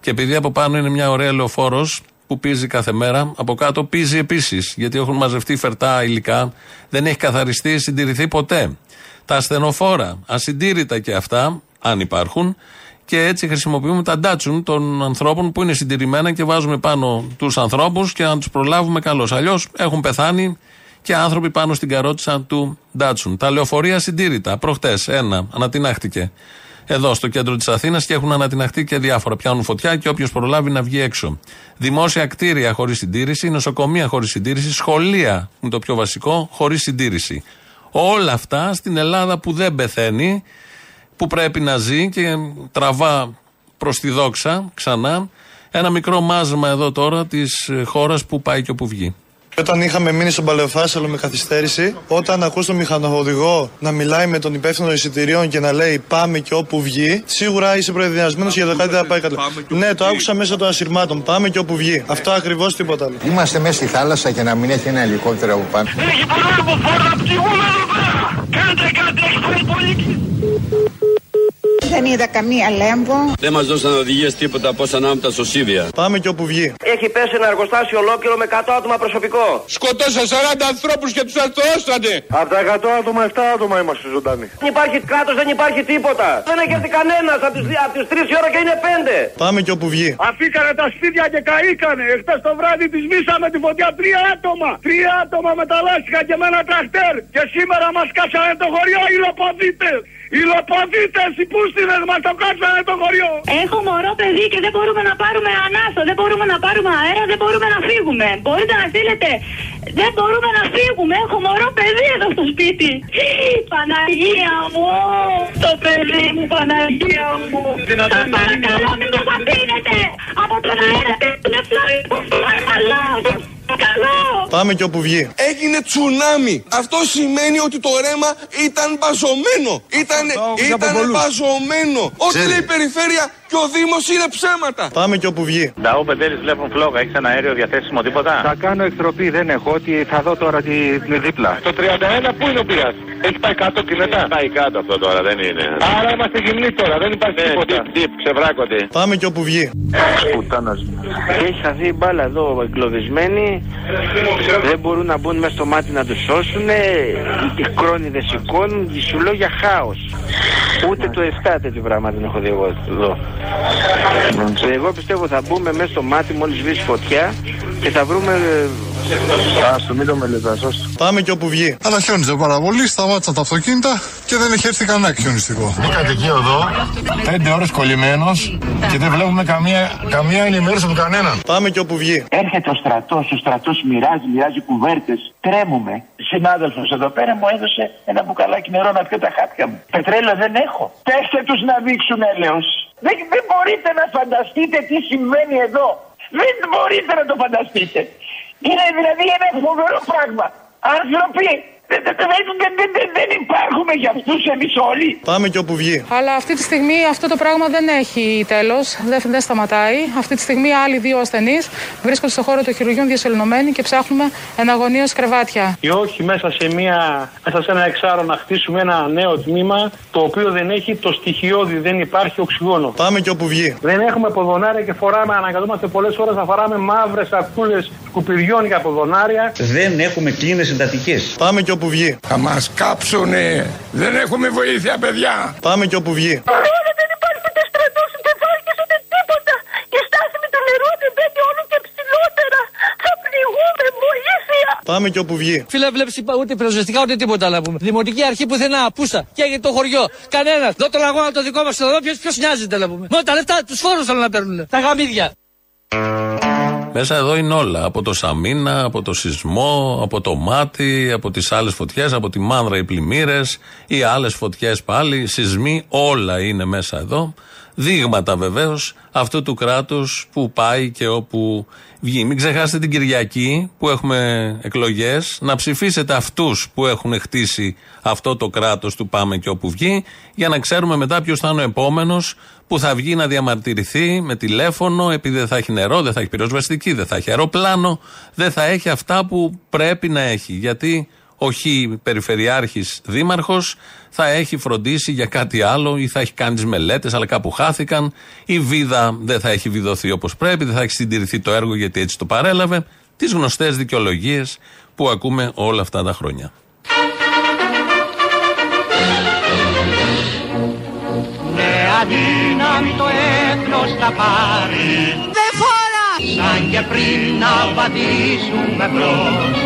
Και επειδή από πάνω είναι μια ωραία λεωφόρος που πίζει κάθε μέρα, από κάτω πίζει επίσης. Γιατί έχουν μαζευτεί φερτά υλικά, δεν έχει καθαριστεί, συντηρηθεί ποτέ. Τα ασθενοφόρα, ασυντήρητα και αυτά, αν υπάρχουν, και έτσι χρησιμοποιούμε τα ντάτσουν των ανθρώπων που είναι συντηρημένα και βάζουμε πάνω τους ανθρώπους και να τους προλάβουμε καλώς. Αλλιώς έχουν πεθάνει και άνθρωποι πάνω στην καρότσα του Ντάτσουν. Τα λεωφορεία συντήρητα. Προχτές ένα ανατινάχτηκε εδώ στο κέντρο της Αθήνας και έχουν ανατιναχτεί και διάφορα. Πιάνουν φωτιά και όποιος προλάβει να βγει έξω. Δημόσια κτίρια χωρίς συντήρηση, νοσοκομεία χωρίς συντήρηση, σχολεία είναι το πιο βασικό, χωρίς συντήρηση. Όλα αυτά στην Ελλάδα που δεν πεθαίνει, που πρέπει να ζει και τραβά προς τη δόξα ξανά. Ένα μικρό μάζεμα εδώ τώρα της χώρας που πάει και όπου βγει. Όταν είχαμε μείνει στον Παλαιοφάσαλο με καθυστέρηση, όταν ακούς τον μηχανοδηγό να μιλάει με τον υπεύθυνο εισιτηρίων και να λέει Πάμε και όπου βγει, σίγουρα είσαι προεδιασμένο για το κάτι δεν θα πάει καλά. Ναι, το άκουσα μέσα των ασυρμάτων. Πάμε και όπου βγει. Αυτό ακριβώς τίποτα άλλο. Είμαστε μέσα στη θάλασσα και να μην έχει ένα ελικόπτερο από πάνω. Έχει πολλά από φόρα, ψυχούμε εδώ πέρα. Κάντε κάτι, έχει πολύ πολύ. Δεν είδα καμία λέμβο. Δεν μας δώσαν οδηγίες τίποτα από όσα ανάμεσα στο Σίβια. Πάμε και όπου βγει. Έχει πέσει ένα εργοστάσιο ολόκληρο με 100 άτομα προσωπικό. Σκοτώσα 40 ανθρώπους και τους αρθρώσανε. Από τα 100 άτομα, 7 άτομα είμαστε ζωντανοί. Δεν υπάρχει κράτος, δεν υπάρχει τίποτα. Δεν έχει έρθει κανένας από τις 3 η ώρα και είναι 5. Πάμε και όπου βγει. Αφήκανε τα σπίτια και καήκανε. Εχθές το βράδυ τη μίσαμε τη φωτιά 3 άτομα. 3 άτομα με τα λάστιχα και με ένα τραχτέρ. Και σήμερα μας κάσανε το χωριό οι λοποδίτες. Οι λοποδίτες, οι πούστιδες μας το κάτσανε το χωριό. Έχω μωρό παιδί και δεν μπορούμε να πάρουμε ανάσο, δεν μπορούμε να πάρουμε αέρα, δεν μπορούμε να φύγουμε. Μπορείτε να στείλετε. Δεν μπορούμε να φύγουμε. Έχω μωρό παιδί εδώ στο σπίτι. Παναγία μου, το παιδί μου, Παναγία μου. Σας παρακαλώ μην το αφήνετε από τον αέρα. Δεν φλάει που καλά. Πάμε και όπου βγει. Έγινε τσουνάμι. Αυτό σημαίνει ότι το ρέμα ήταν μπαζωμένο. Ήταν, ήταν μπαζωμένο. Ό,τι λέει η περιφέρεια και ο Δήμος είναι ψέματα. Πάμε και όπου βγει. Νταό Πεντέλη βλέπουν φλόγα, έχεις ένα αέριο διαθέσιμο τίποτα; Θα κάνω εκτροπή, δεν έχω. Ότι θα δω τώρα τη, την δίπλα. Το 31 πού είναι ο πειρά. Έχει πάει κάτω και μετά; Πάει κάτω αυτό τώρα, δεν είναι. Άρα είμαστε γυμνοί τώρα, δεν υπάρχει Ναι, τίποτα. τύπ, τύπ, ξεβράκονται. Πάμε και όπου βγει. Πουτάνας μου. Και έχεις χαθεί η μπάλα εδώ εγκλωβισμένη. Δεν μπορούν να μπουν μέσα στο μάτι να τους σώσουν. Οι κρόνιδες σηκώνουν. Σου λέω για χάος. Ούτε το 7 τέτοιο πράγμα δεν έχω δει εγώ εδώ. Εγώ πιστεύω θα μπούμε μέσα στο μάτι μόλις βρεις φωτιά και θα βρούμε. Άστο, μην το μελετάς, άστο. Πάμε και όπου βγει. Αλλά χιόνιζε πάρα πολύ, σταμάτησαν τα αυτοκίνητα και δεν έχει έρθει κανένα χιονιστικό. Είναι κατοικείο εδώ, πέντε ώρες κολλημένος και δεν βλέπουμε καμία, καμία ενημέρωση από κανέναν. Πάμε και όπου βγει. Έρχεται ο στρατός, ο στρατός μοιράζει, μοιράζει κουβέρτες. Τρέμουμε. Συνάδελφος εδώ πέρα μου έδωσε ένα μπουκαλάκι νερό να πιω τα χάπια μου. Πετρέλαιο δεν έχω. Πέστε τους να δείξουν έλεος. Δεν, δεν μπορείτε να φανταστείτε τι συμβαίνει εδώ. Δεν μπορείτε να το φανταστείτε. Είναι δηλαδή ένα φοβερό πράγμα. Άνθρωποι δεν, δεν, δεν, δεν, δεν, δεν, δεν υπάρχουμε για αυτούς εμείς όλοι. Πάμε και όπου βγει. Αλλά αυτή τη στιγμή αυτό το πράγμα δεν έχει τέλος, δεν, δεν σταματάει. Αυτή τη στιγμή άλλοι δύο ασθενείς βρίσκονται στο χώρο των χειρουργείων διασωληνωμένοι και ψάχνουμε εναγωνίω κρεβάτια. Ή όχι μέσα σε, μια, μέσα σε ένα εξάρο να χτίσουμε ένα νέο τμήμα το οποίο δεν έχει το στοιχειώδη, δεν υπάρχει οξυγόνο. Πάμε και όπου βγει. Δεν έχουμε ποδονάρια και φοράμε, αναγκαζόμαστε πολλές ώρες να φοράμε μαύρες σακούλε σκουπιδιών για ποδονάρια. Δεν έχουμε κλίνε εντατικέ. Πάμε και όπου βγει. Θα μας κάψουνε. Δεν έχουμε βοήθεια, παιδιά. Πάμε και όπου βγει. δεν υπάρχει ούτε στρατός, ούτε βάρκες, ούτε τίποτα. Και στάθμη του νερού δεν μπαίνει όλο και ψηλότερα. Θα πληγούμε, βοήθεια. Πάμε και όπου βγει. Φίλε, βλέπεις ούτε πυροσβεστικά ούτε τίποτα να πούμε. Δημοτική αρχή πουθενά, πούστα. Και έγινε το χωριό. Κανένας. Δω τον αγώνα το δικό μας εδώ, ποιο νοιάζεται να πούμε. Μόνο τα λεφτά, τους φόρους θέλουν να παίρνουν. Τα γαμίδια. Μέσα εδώ είναι όλα. Από το Σαμίνα, από το σεισμό, από το μάτι, από τις άλλες φωτιές, από τη μάνδρα οι πλημμύρες, οι άλλες φωτιές πάλι, σεισμοί, όλα είναι μέσα εδώ. Δείγματα βεβαίως αυτού του κράτους που πάει και όπου βγει. Μην ξεχάσετε την Κυριακή που έχουμε εκλογές, να ψηφίσετε αυτούς που έχουν χτίσει αυτό το κράτος του Πάμε και όπου βγει, για να ξέρουμε μετά ποιος θα είναι ο επόμενος που θα βγει να διαμαρτυρηθεί με τηλέφωνο, επειδή δεν θα έχει νερό, δεν θα έχει πυροσβεστική, δεν θα έχει αεροπλάνο, δεν θα έχει αυτά που πρέπει να έχει. Γιατί ο Χ Περιφερειάρχης Δήμαρχος θα έχει φροντίσει για κάτι άλλο ή θα έχει κάνει τις μελέτες, αλλά κάπου χάθηκαν. Η Βίδα δεν θα έχει βιδωθεί όπως πρέπει, δεν θα έχει συντηρηθεί το έργο γιατί έτσι το παρέλαβε. Τις γνωστές δικαιολογίες που ακούμε όλα αυτά τα χρόνια. Δύναμη το έθνος θα πάρει. Δεν φορά. Σαν και πριν να πατήσουμε μπρος.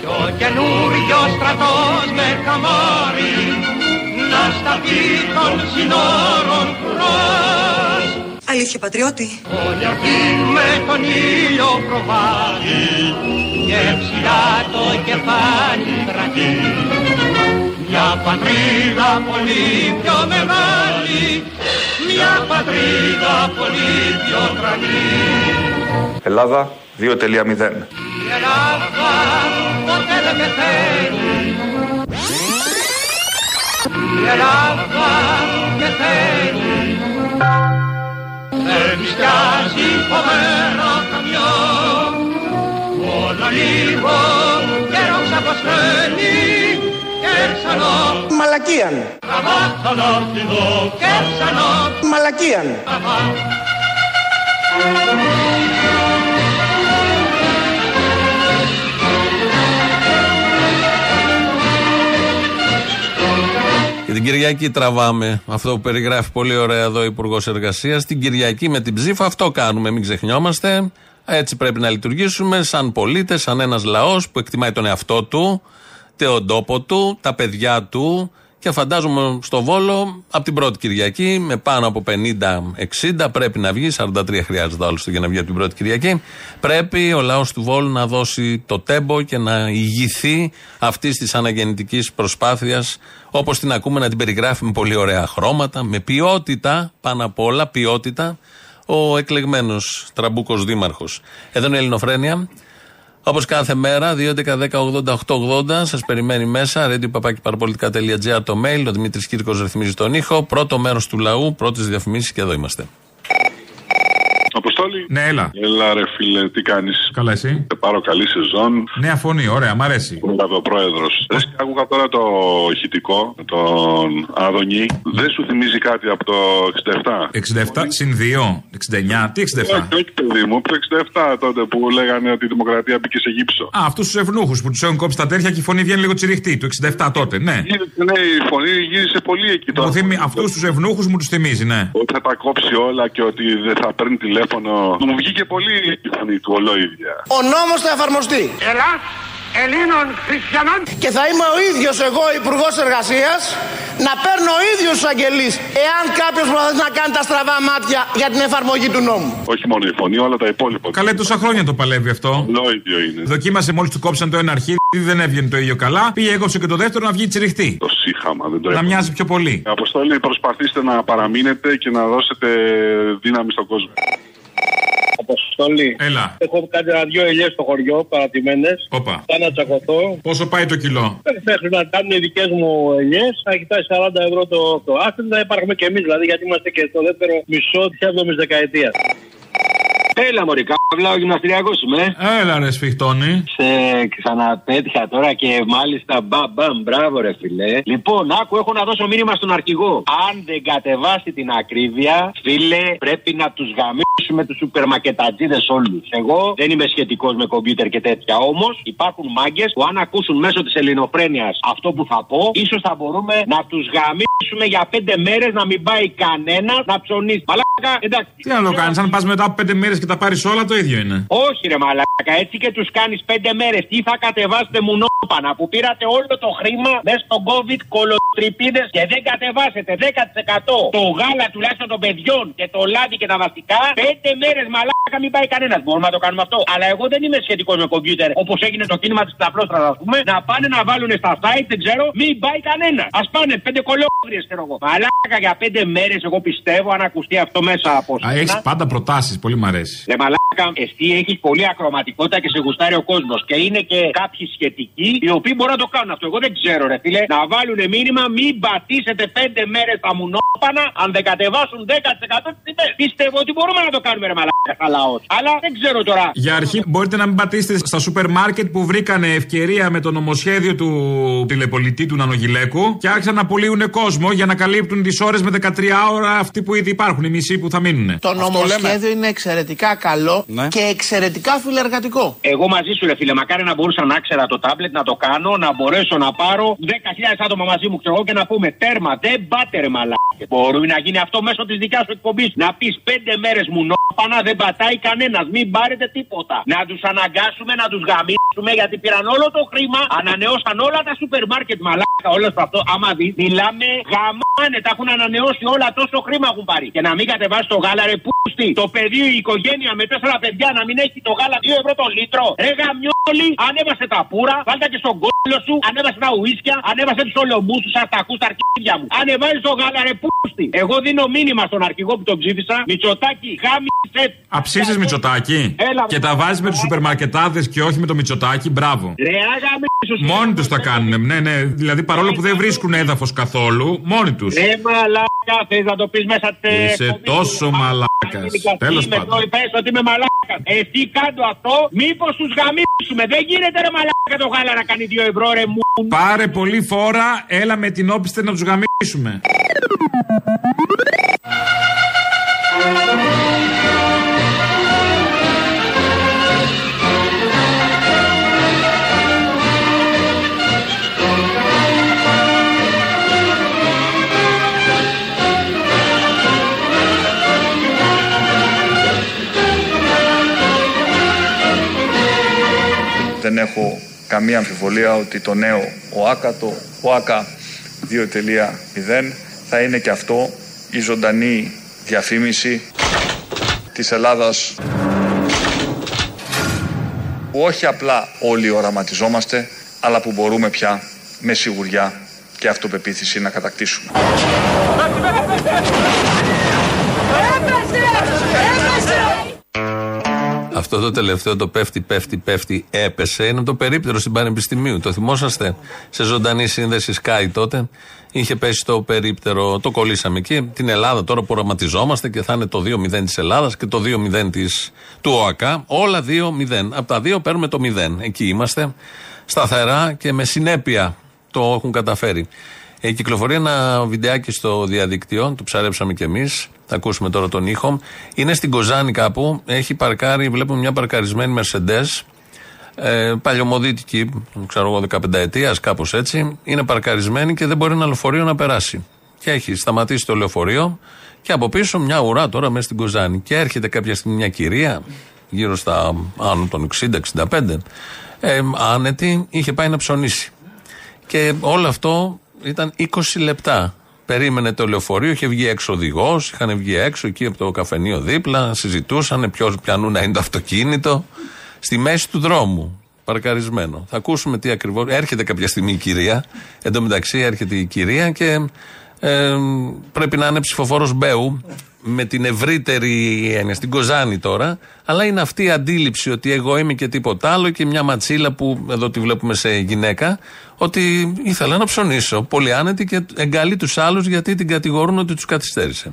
Κι ο καινούριος στρατός με καμάρι Να σταθεί των συνόρων κουρός. Αλήθεια, πατριώτη. Όλοι αυτοί με τον ήλιο προβάλλει Και ψηλά το κεφάλι κρατεί μια πατρίδα πολύ πιο μεγάλη, μια πατρίδα πολύ πιο τρανή. Ελλάδα 2.0 Η Ελλάδα ποτέ δεν πεθαίνει. Η Ελλάδα πεθαίνει. Δεν μυστιάζει φοβερό καμιό, μόνο λίγο καιρός αποσχένει Μαλακίαν. Μαλακίαν. Και την Κυριακή τραβάμε αυτό που περιγράφει πολύ ωραία εδώ ο Υπουργός Εργασίας. Την Κυριακή με την ψήφα αυτό κάνουμε, μην ξεχνιόμαστε. Έτσι πρέπει να λειτουργήσουμε σαν πολίτες, σαν ένας λαός που εκτιμάει τον εαυτό του, τον τόπο του, τα παιδιά του. Και φαντάζομαι στο Βόλο από την πρώτη Κυριακή με πάνω από 50-60 πρέπει να βγει. 43 χρειάζεται άλλος για να βγει από την πρώτη Κυριακή. Πρέπει ο λαός του Βόλου να δώσει το τέμπο και να ηγηθεί αυτής της αναγεννητικής προσπάθειας όπως την ακούμε να την περιγράφει με πολύ ωραία χρώματα, με ποιότητα πάνω απ' όλα, ποιότητα ο εκλεγμένος Τραμπούκος Δήμαρχος. Εδώ είναι η Ελληνοφρένεια. Όπως κάθε μέρα, 2.11.10.80.880 σας περιμένει μέσα. radio.papakiparapolitica.gr το mail. Ο Δημήτρης Κύρκος ρυθμίζει τον ήχο. Πρώτο μέρος του λαού, πρώτες διαφημίσεις και εδώ είμαστε. Αποστόλη. Ναι, έλα. Έλα, ρε φίλε, τι κάνεις; Καλά, εσύ; Σε πάρω καλή σεζόν. Νέα φωνή, ωραία, μ' αρέσει. ο πρόεδρος. Άκουγα τώρα το ηχητικό, τον Άδωνη. Δεν σου θυμίζει κάτι από το 67. 67 συν 2, 69. Τι 67. Όχι, όχι, παιδί μου, από το 67 τότε που λέγανε ότι η δημοκρατία μπήκε σε γύψο. Α, αυτούς τους ευνούχους που τους έχουν κόψει τα τέρια και η φωνή βγαίνει λίγο τσιριχτή. Το 67 τότε, ναι. Ναι, η φωνή γύρισε πολύ εκεί τώρα. Αυτούς τους ευνούχους μου τους θυμίζει, ναι. Ότι θα τα κόψει όλα και ότι δεν θα παίρνει τηλέφωνο. Μου βγήκε πολύ η φωνή του ολόιδια. Ο νόμος θα εφαρμοστεί. Ελλάς, Ελλήνων χριστιανών. Και θα είμαι ο ίδιος εγώ υπουργός Εργασίας να παίρνω ο ίδιος τους αγγελείς εάν κάποιος προσπαθεί να κάνει τα στραβά μάτια για την εφαρμογή του νόμου. Όχι μόνο η φωνή, όλα τα υπόλοιπα. Καλέ τόσα χρόνια το παλεύει αυτό. Ολόιδιο είναι. Δοκίμασε μόλις του κόψαν το ένα αρχίδι, δεν έβγαινε το ίδιο καλά. Πήγε έκοψε και το δεύτερο να βγει τσιριχτή. Το σύχαμα, δεν το Να έχω. μοιάζει πιο πολύ. Αποστόλη, προσπαθήστε να παραμείνετε και να δώσετε δύναμη στον κόσμο. Αποστολή. Έλα. Έχω κάνει ένα δυο ελιές στο χωριό, παρατημένες. Όπα. Θα να τσακωθώ. Πόσο πάει το κιλό; Μέχρι να κάνουν οι δικές μου ελιές, θα έχει φτάσει 40 ευρώ το, το άστρο, θα υπάρχουμε και εμείς, δηλαδή, γιατί είμαστε και στο δεύτερο μισό της 7η δεκαετίας. Έλα, Μωρή, καύλα, ο γυμναστηριακό είμαι. Έλα, ρε σφιχτώνει. Σε ξαναπέτυχα τώρα και μάλιστα μπαμ, μπαμ, μπράβο, ρε φιλέ. Λοιπόν, άκου, έχω να δώσω μήνυμα στον αρχηγό. Αν δεν κατεβάσει την ακρίβεια, φίλε, πρέπει να τους γαμίσουμε τους σούπερ μακετατζίδε όλους. Εγώ δεν είμαι σχετικός με κομπιούτερ και τέτοια. Όμως υπάρχουν μάγκες που αν ακούσουν μέσω της ελληνοφρένειας αυτό που θα πω, ίσως θα μπορούμε να τους γαμίσουμε για πέντε μέρες να μην πάει κανένας να ψωνίσει. Μαλάκα, εντάξει. Τι να το κάνεις, αν πας μετά από πέντε μέρες και τα πάρεις όλα, το ίδιο είναι. Όχι ρε μαλάκα, έτσι και τους κάνεις πέντε μέρες. Τι θα κατεβάσετε μουνόπανα που πήρατε όλο το χρήμα μέσα στον COVID κολοτρυπίδε και δεν κατεβάσετε 10% το γάλα τουλάχιστον των παιδιών και το λάδι και τα βαστικά. Πέντε μέρες μαλάκα μην πάει κανένας. Μπορούμε να το κάνουμε αυτό. Αλλά εγώ δεν είμαι σχετικός με κομπιούτερ όπως έγινε το κίνημα της ταπλώστρα, ας πούμε. Να πάνε να βάλουν στα site, δεν ξέρω, μην πάει κανένας. Α πάνε πέντε κολόγριε, ξέρω εγώ. Μαλάκα για πέντε μέρες, εγώ πιστεύω, αν ακουστεί αυτό μέσα από Α, έχεις πάντα προτάσεις, πολύ μ' αρέσει. Ρε μαλάκα, εσύ έχεις πολύ ακροματικότητα και σε γουστάρει ο κόσμος. Και είναι και κάποιοι σχετικοί οι οποίοι μπορούν να το κάνουν αυτό. Εγώ δεν ξέρω, ρε φίλε, να βάλουν μήνυμα μην πατήσετε πέντε μέρες τα μουνόπανα αν δεν κατεβάσουν 10% τι τιμέ. Πιστεύω ότι μπορούμε να το κάνουμε, ρε μαλάκα, σαν λαός. Αλλά δεν ξέρω τώρα. Για αρχή, μπορείτε να μην πατήσετε στα σούπερ μάρκετ που βρήκανε ευκαιρία με το νομοσχέδιο του τηλεπολιτή του Νανογιλέκου και άρχισαν να απολύουν κόσμο για να καλύπτουν τις ώρες με 13 ώρα αυτοί που ήδη υπάρχουν, οι μισοί που θα μείνουν. Το νομοσχέδιο είναι εξαιρετικά καλό Ναι. και εξαιρετικά φιλεργατικό. Εγώ μαζί σου, ρε φίλε, μακάρι να μπορούσα να ξέρα το τάμπλετ, να το κάνω, να μπορέσω να πάρω 10.000 άτομα μαζί μου, ξέρω εγώ, και να πούμε τέρμα, δεν πάτε ρε μαλάκε. Μπορεί να γίνει αυτό μέσω της δικιάς σου εκπομπής. Να πεις πέντε μέρες μου νόπανα, δεν πατάει κανένας, μην πάρετε τίποτα. Να τους αναγκάσουμε να τους γαμίσουμε γιατί πήραν όλο το χρήμα, ανανεώσαν όλα τα σούπερ μάρκετ μαλάκα, όλος αυτό. Άμα δει, μιλάμε γαμάνε, τα έχουν ανανεώσει όλα, τόσο χρήμα έχουν πάρει. Και να μην κατεβάσει το γάλα, ρε πούστη, το παιδί, η οικογένεια με τέσσερα παιδιά να μην έχει το γάλα 2 ευρώ το λίτρο. Ρε γαμιόλι, ανέβασε τα πουρα, βάλτε και στον κόλλο σου, ανέβασε τα ουίσκια, ανέβασε τους ολομπού σου, σας τα ακούς τα αρχίδια μου. Ανεβάζει το γάλα, ρε πούστη. Εγώ δίνω μήνυμα στον αρχηγό που τον ψήφισα, Μητσοτάκι, γάμισε. Αψίζεις Μητσοτάκι Έλα. και τα βάζεις με τους σούπερ μαρκετάδε και όχι με το Μητσοτάκι, μπράβο. Ρε αγαμίσου. Μόνοι τους τα κάνουν. Ναι, ναι. Δηλαδή παρόλο που δεν βρίσκουν έδαφος καθόλου, μόνοι τους. Ρε μαλάκα, θες να το πεις μέσα τε. Είσαι τόσο μαλάκας. Τέλος πάντων. Το είπες ότι είμαι μαλάκας. Εσύ κάτω αυτό, μήπως τους γαμίσουμε. Δεν γίνεται ρε μαλάκα το γάλα να κάνει 2 ευρώ ρε μου. Πάρε πολύ φόρα, έλα με την όπιστε να τους γαμίσουμε. Έχω καμία αμφιβολία ότι το νέο ΟΑΚΑ, το ΟΑΚΑ 2.0 θα είναι και αυτό η ζωντανή διαφήμιση της Ελλάδας. Που όχι απλά όλοι οραματιζόμαστε αλλά που μπορούμε πια με σιγουριά και αυτοπεποίθηση να κατακτήσουμε. Αυτό το τελευταίο το πέφτει, πέφτει, πέφτει, έπεσε. Είναι το περίπτερο στην Πανεπιστημίου. Το θυμόσαστε σε ζωντανή σύνδεση Sky τότε. Είχε πέσει το περίπτερο, το κολλήσαμε εκεί. Την Ελλάδα τώρα που οραματιζόμαστε και θα είναι το 2-0 της Ελλάδας και το 2-0 της, του ΟΑΚΑ. Όλα 2-0. Από τα δύο παίρνουμε το 0. Εκεί είμαστε. Σταθερά και με συνέπεια το έχουν καταφέρει. Ε, κυκλοφορεί ένα βιντεάκι στο διαδίκτυο, το ψαρέψαμε κι εμείς. Θα ακούσουμε τώρα τον ήχο. Είναι στην Κοζάνη κάπου. Έχει παρκάρει, βλέπουμε μια παρκαρισμένη Mercedes. Ε, παλιωμοδίτικη, ξέρω εγώ, 15 ετία, κάπως έτσι. Είναι παρκαρισμένη και δεν μπορεί ένα λεωφορείο να περάσει. Και έχει σταματήσει το λεωφορείο και από πίσω μια ουρά τώρα μέσα στην Κοζάνη. Και έρχεται κάποια στιγμή μια κυρία, γύρω στα άνω των 60-65, ε, άνετη, είχε πάει να ψωνίσει. Και όλο αυτό ήταν 20 λεπτά. Περίμενε το λεωφορείο, είχε βγει έξω οδηγός, είχαν βγει έξω εκεί από το καφενείο δίπλα, συζητούσαν ποιος πιανού να είναι το αυτοκίνητο. Στη μέση του δρόμου, παρκαρισμένο. Θα ακούσουμε τι ακριβώ. Έρχεται κάποια στιγμή η κυρία. Εν τω μεταξύ έρχεται η κυρία και ε, πρέπει να είναι ψηφοφόρος Μπέου με την ευρύτερη έννοια, στην Κοζάνη τώρα, αλλά είναι αυτή η αντίληψη ότι εγώ είμαι και τίποτα άλλο και μια ματσίλα που εδώ τη βλέπουμε σε γυναίκα, ότι ήθελα να ψωνίσω. Πολύ άνετη και εγκαλεί τους άλλους γιατί την κατηγορούν ότι τους καθυστέρησε.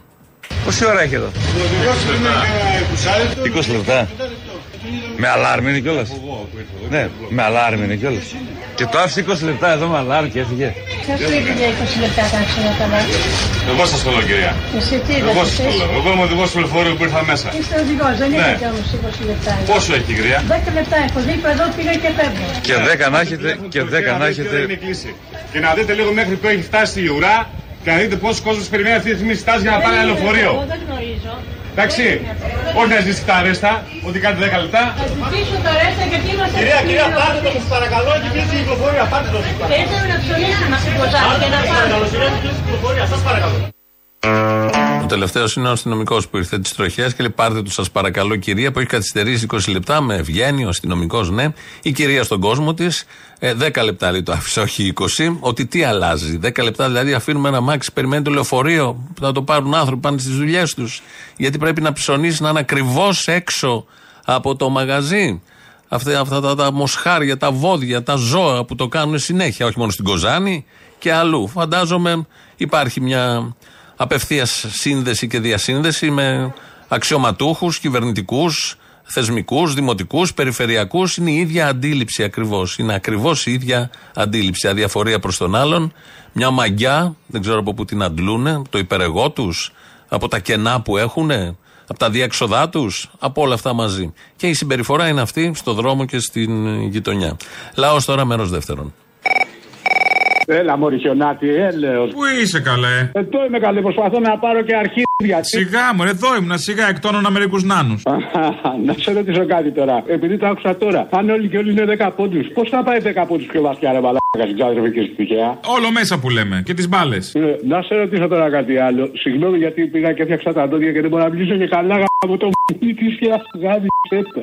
Πόση ώρα έχει εδώ, 20 λεπτά. Με αλάρμ είναι κιόλας. Ναι, με αλάρμ είναι κιόλας. Και το άφησε 20 λεπτά εδώ με αλάρμ και έφυγε. Ποιος σου είπε για 20 λεπτά κάτσε να καλά. Εγώ σας καλώ, κυρία. Εσύ τι Εγώ είδατε. σας καλώ. Εγώ είμαι οδηγός του λεωφορείου που ήρθα μέσα. Είστε οδηγός, δεν Ναι. είχατε όμως 20 λεπτά. Πόσο έχει, κυρία; 10 λεπτά έχω δει, εδώ πήγα και φεύγω. Και 10 να έχετε, και 10 να Και να έχετε. είναι κλείσει. Και να δείτε λίγο μέχρι που έχει φτάσει η ουρά και να δείτε πόσος κόσμος περιμένει αυτή τη στιγμή στάση για να πάρει ένα Εγώ λεωφορείο. δεν γνωρίζω. Εντάξει. Όχι να ζήσει τα αρέστα, ότι κάνετε 10 λεπτά. Θα ζητήσω τα ρέστα γιατί είμαστε Κυρία, στην κυρία, Ελληνοπολία. πάρτε το, σας παρακαλώ, έχει κλείσει η κυκλοφορία, πάρτε το. Και ήρθαμε να ψωνίσουμε στην Κοζάνη και να πάμε. Σας παρακαλώ. Ο τελευταίος είναι ο αστυνομικός που ήρθε τις τροχές και λέει: Πάρτε τους, σας παρακαλώ, κυρία, που έχει καθυστερήσει 20 λεπτά. Με ευγένει ο αστυνομικός, ναι. Η κυρία στον κόσμο της. Ε, 10 λεπτά λέει το άφησε, όχι 20. Ότι τι αλλάζει. 10 λεπτά δηλαδή αφήνουμε ένα μάξι, περιμένει το λεωφορείο που θα το πάρουν άνθρωποι πάνε στις δουλειές τους. Γιατί πρέπει να ψωνίσει να είναι ακριβώς έξω από το μαγαζί. Αυτά, αυτά τα, τα μοσχάρια, τα βόδια, τα ζώα που το κάνουν συνέχεια, όχι μόνο στην Κοζάνη και αλλού. Φαντάζομαι υπάρχει μια απευθείας σύνδεση και διασύνδεση με αξιωματούχους, κυβερνητικούς, θεσμικούς, δημοτικούς, περιφερειακούς. Είναι η ίδια αντίληψη ακριβώς. Είναι ακριβώς η ίδια αντίληψη. Αδιαφορία προς τον άλλον. Μια μαγιά, δεν ξέρω από πού την αντλούνε, το υπερεγό τους, από τα κενά που έχουν, από τα διέξοδά τους, από όλα αυτά μαζί. Και η συμπεριφορά είναι αυτή στο δρόμο και στην γειτονιά. Λαός τώρα, μέρος δεύτερον. Έλα, Μωρή Χιονάτη, έλεος. Πού είσαι καλέ; Εδώ είμαι καλέ, προσπαθώ να πάρω και αρχίδια. Σιγά μου, εδώ ήμουν, σιγά εκτόνωνα μερικούς νάνους. να σε ρωτήσω κάτι τώρα. Επειδή το άκουσα τώρα, αν όλοι και όλοι είναι 10 πόντους, πώς θα πάει 10 πόντους πιο βαθιά, ρε Μαλάκα, στην ξάδερφη και στη τυχαία; Όλο μέσα που λέμε και τις μπάλες. Ε, να σε ρωτήσω τώρα κάτι άλλο. Συγγνώμη γιατί πήγα και έφτιαξα τα δόντια και δεν μπορώ να μιλήσω και καλά από το μ***η τη και γάδι.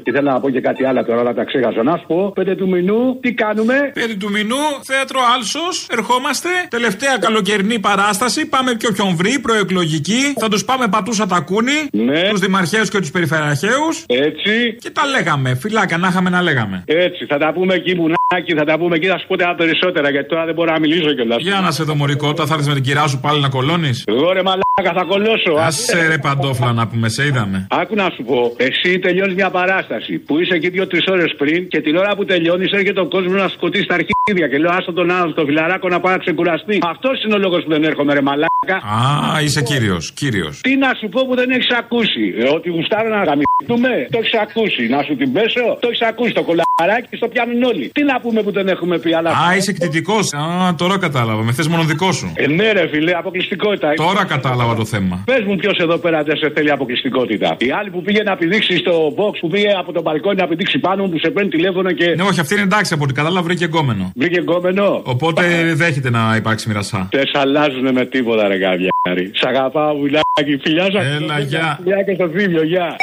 Ήθελα να πω και κάτι άλλο τώρα, αλλά τα ξέχασα. Να σου πω, πέντε του μηνού, τι κάνουμε; Πέντε του μηνού, θέατρο Άλσος, ερχόμαστε. Τελευταία καλοκαιρινή παράσταση. Πάμε πιο ποιον βρει, προεκλογική. Θα τους πάμε πατούσα τα κούνη. Ναι. Τους δημαρχαίους και τους περιφερειαρχαίου. Έτσι. Και τα λέγαμε. Φιλάκια, να είχαμε να λέγαμε. Έτσι, θα τα πούμε εκεί, μπουνάκι, θα τα πούμε εκεί, θα σου πω τα περισσότερα, γιατί τώρα δεν μπορώ να μιλήσω κιόλας. Για να σε δω, Μωρικότα, θα έρθεις με την κυρά σου πάλι να κολώνεις. Εγώ ρε μαλάκα, θα κολώσω. Άσε ρε παντόφλα να πούμε, σε είδαμε. Άκου να σου πω, εσύ τελειώνεις μια παράσταση που είσαι εκεί δύο-τρεις ώρες πριν και την ώρα που τελειώνεις έρχεται ο κόσμος να σκοτήσει τα αρχίδια και λέω άστο τον άλλο, το φιλαράκο να πάει να ξεκουραστεί. Αυτός είναι ο λόγος που δεν έρχομαι, ρε μαλάκα. Α, είσαι κύριος, κύριος. Τι να σου πω που δεν έχεις ακούσει. Ε, ότι γουστάρω να γαμιστούμε, το έχεις ακούσει. Να σου την πέσω, το έχεις ακούσει. Το κολαράκι στο πιάνουν όλοι. Τι να πούμε που δεν έχουμε πει, αλλά. Α, είσαι εκτιτικό. Α, τώρα κατάλαβα. Με θες μόνο δικό σου. Ε, ναι, ρε φιλέ, αποκλειστικότητα. Τώρα κατάλαβα το θέμα. Πες μου ποιος εδώ πέρα δεν σε θέλει αποκλειστικότητα. Η άλλη που πήγε να πηδήξει στο box, που πήγε από τον μπαλκόνι να πηδήξει πάνω μου, που σε παίρνει τηλέφωνο και. Ναι, όχι, αυτή είναι εντάξει από ό,τι κατάλαβα, βρήκε εγκόμενο. Βρήκε εγκόμενο. Οπότε δέχεται να υπάρξει μοιρασά. Τες αλλάζουν με τίποτα, ρε γαβιάρι. Σ' αγαπάω, βουλάκι, φιλιά σας. Έλα, γεια. Φιλιά και στο θύμιο, γεια.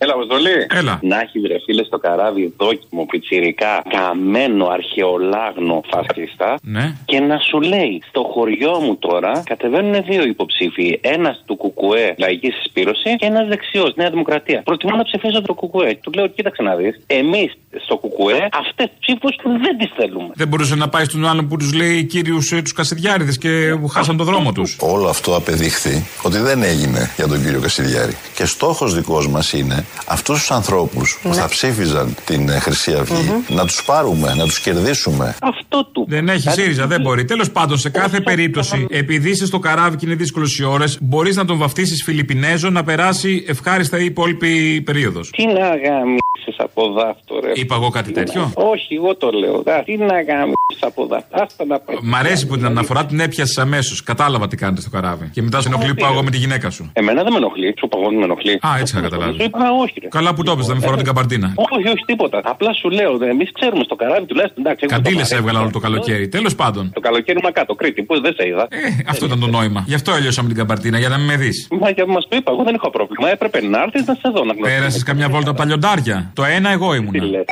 Έλα, Αποστολή. Έλα. Να έχεις βρε φίλε στο καράβι δόκιμο, πιτσιρικά, καμένο, αρχαιολάγνο φασίστα. Ναι. Και να σου λέει, στο χωριό μου τώρα κατεβαίνουν δύο υποψήφοι. Ένας του Κουκουέ, λαϊκής συσπήρωση, και ένας δεξιός, Νέα Δημοκρατία. Προτιμώ να ψηφίσω το Κουκουέ. Του λέω, κοίταξε να δεις. Εμείς στο Κουκουέ αυτές τις ψήφους δεν τις θέλουμε. Δεν μπορούσε να πάει στον άλλον που τους λέει κύριους τους Κασιδιάριδες και που χάσαν το δρόμο τους. Όλο αυτό απεδείχθη ότι δεν έγινε για τον κύριο Κασιδιάρη. Και στόχος δικός μας είναι αυτούς τους ανθρώπους που θα ψήφιζαν την ε, Χρυσή Αυγή να τους πάρουμε, να τους κερδίσουμε. Αυτό του. Δεν έχει ΣΥΡΙΖΑ, δεν μπορεί. Τέλος πάντων, σε κάθε περίπτωση, επειδή είσαι στο καράβι και είναι δύσκολες οι ώρες, μπορείς να τον βαφτίσεις Φιλιππινέζο να περάσει ευχάριστα η υπόλοιπη περίοδος. Τι να γαμίσεις από δάφτο, ρε. Είπα εγώ κάτι τέτοιο; Όχι, εγώ το λέω. Δα. Τι να γαμίσει από δάφτο. Άστα να πει. Μ' αρέσει που την αναφορά την έπιασες αμέσως. Κατάλαβα τι κάνετε στο καράβι. Και μετά σου ενοχλεί που πάω εγώ με τη γυναίκα σου. Εμένα δεν με ενοχλεί. Σου παγώνει με ενοχλεί. Α, έτσι θα καταλάβεις. Σου είπα όχι. Ρε. Καλά που το έπαιζε, να μην φοράω την καμπαρτίνα. Όχι, όχι, τίποτα. Απλά σου λέω, εμείς ξέρουμε στο καράβι τουλάχιστον. Εντάξει, έχουμε Καντήλε το μαθαίνει. έβγαλα όλο το καλοκαίρι. Τέλος πάντων. Το καλοκαίρι μα κάτω, Κρήτη, που δεν σε είδα. Ε, αυτό ήταν το νόημα. Γι' αυτό έλειωσα με την καμπαρτίνα, για να μην με δεις. Μα και μας το είπα, εγώ δεν έχω πρόβλημα. Έπρεπε να έρθεις να σε δω να γνωρίσει. Πέρασες καμιά βόλτα από τα λιοντάρια. Το ένα εγώ ήμουν. el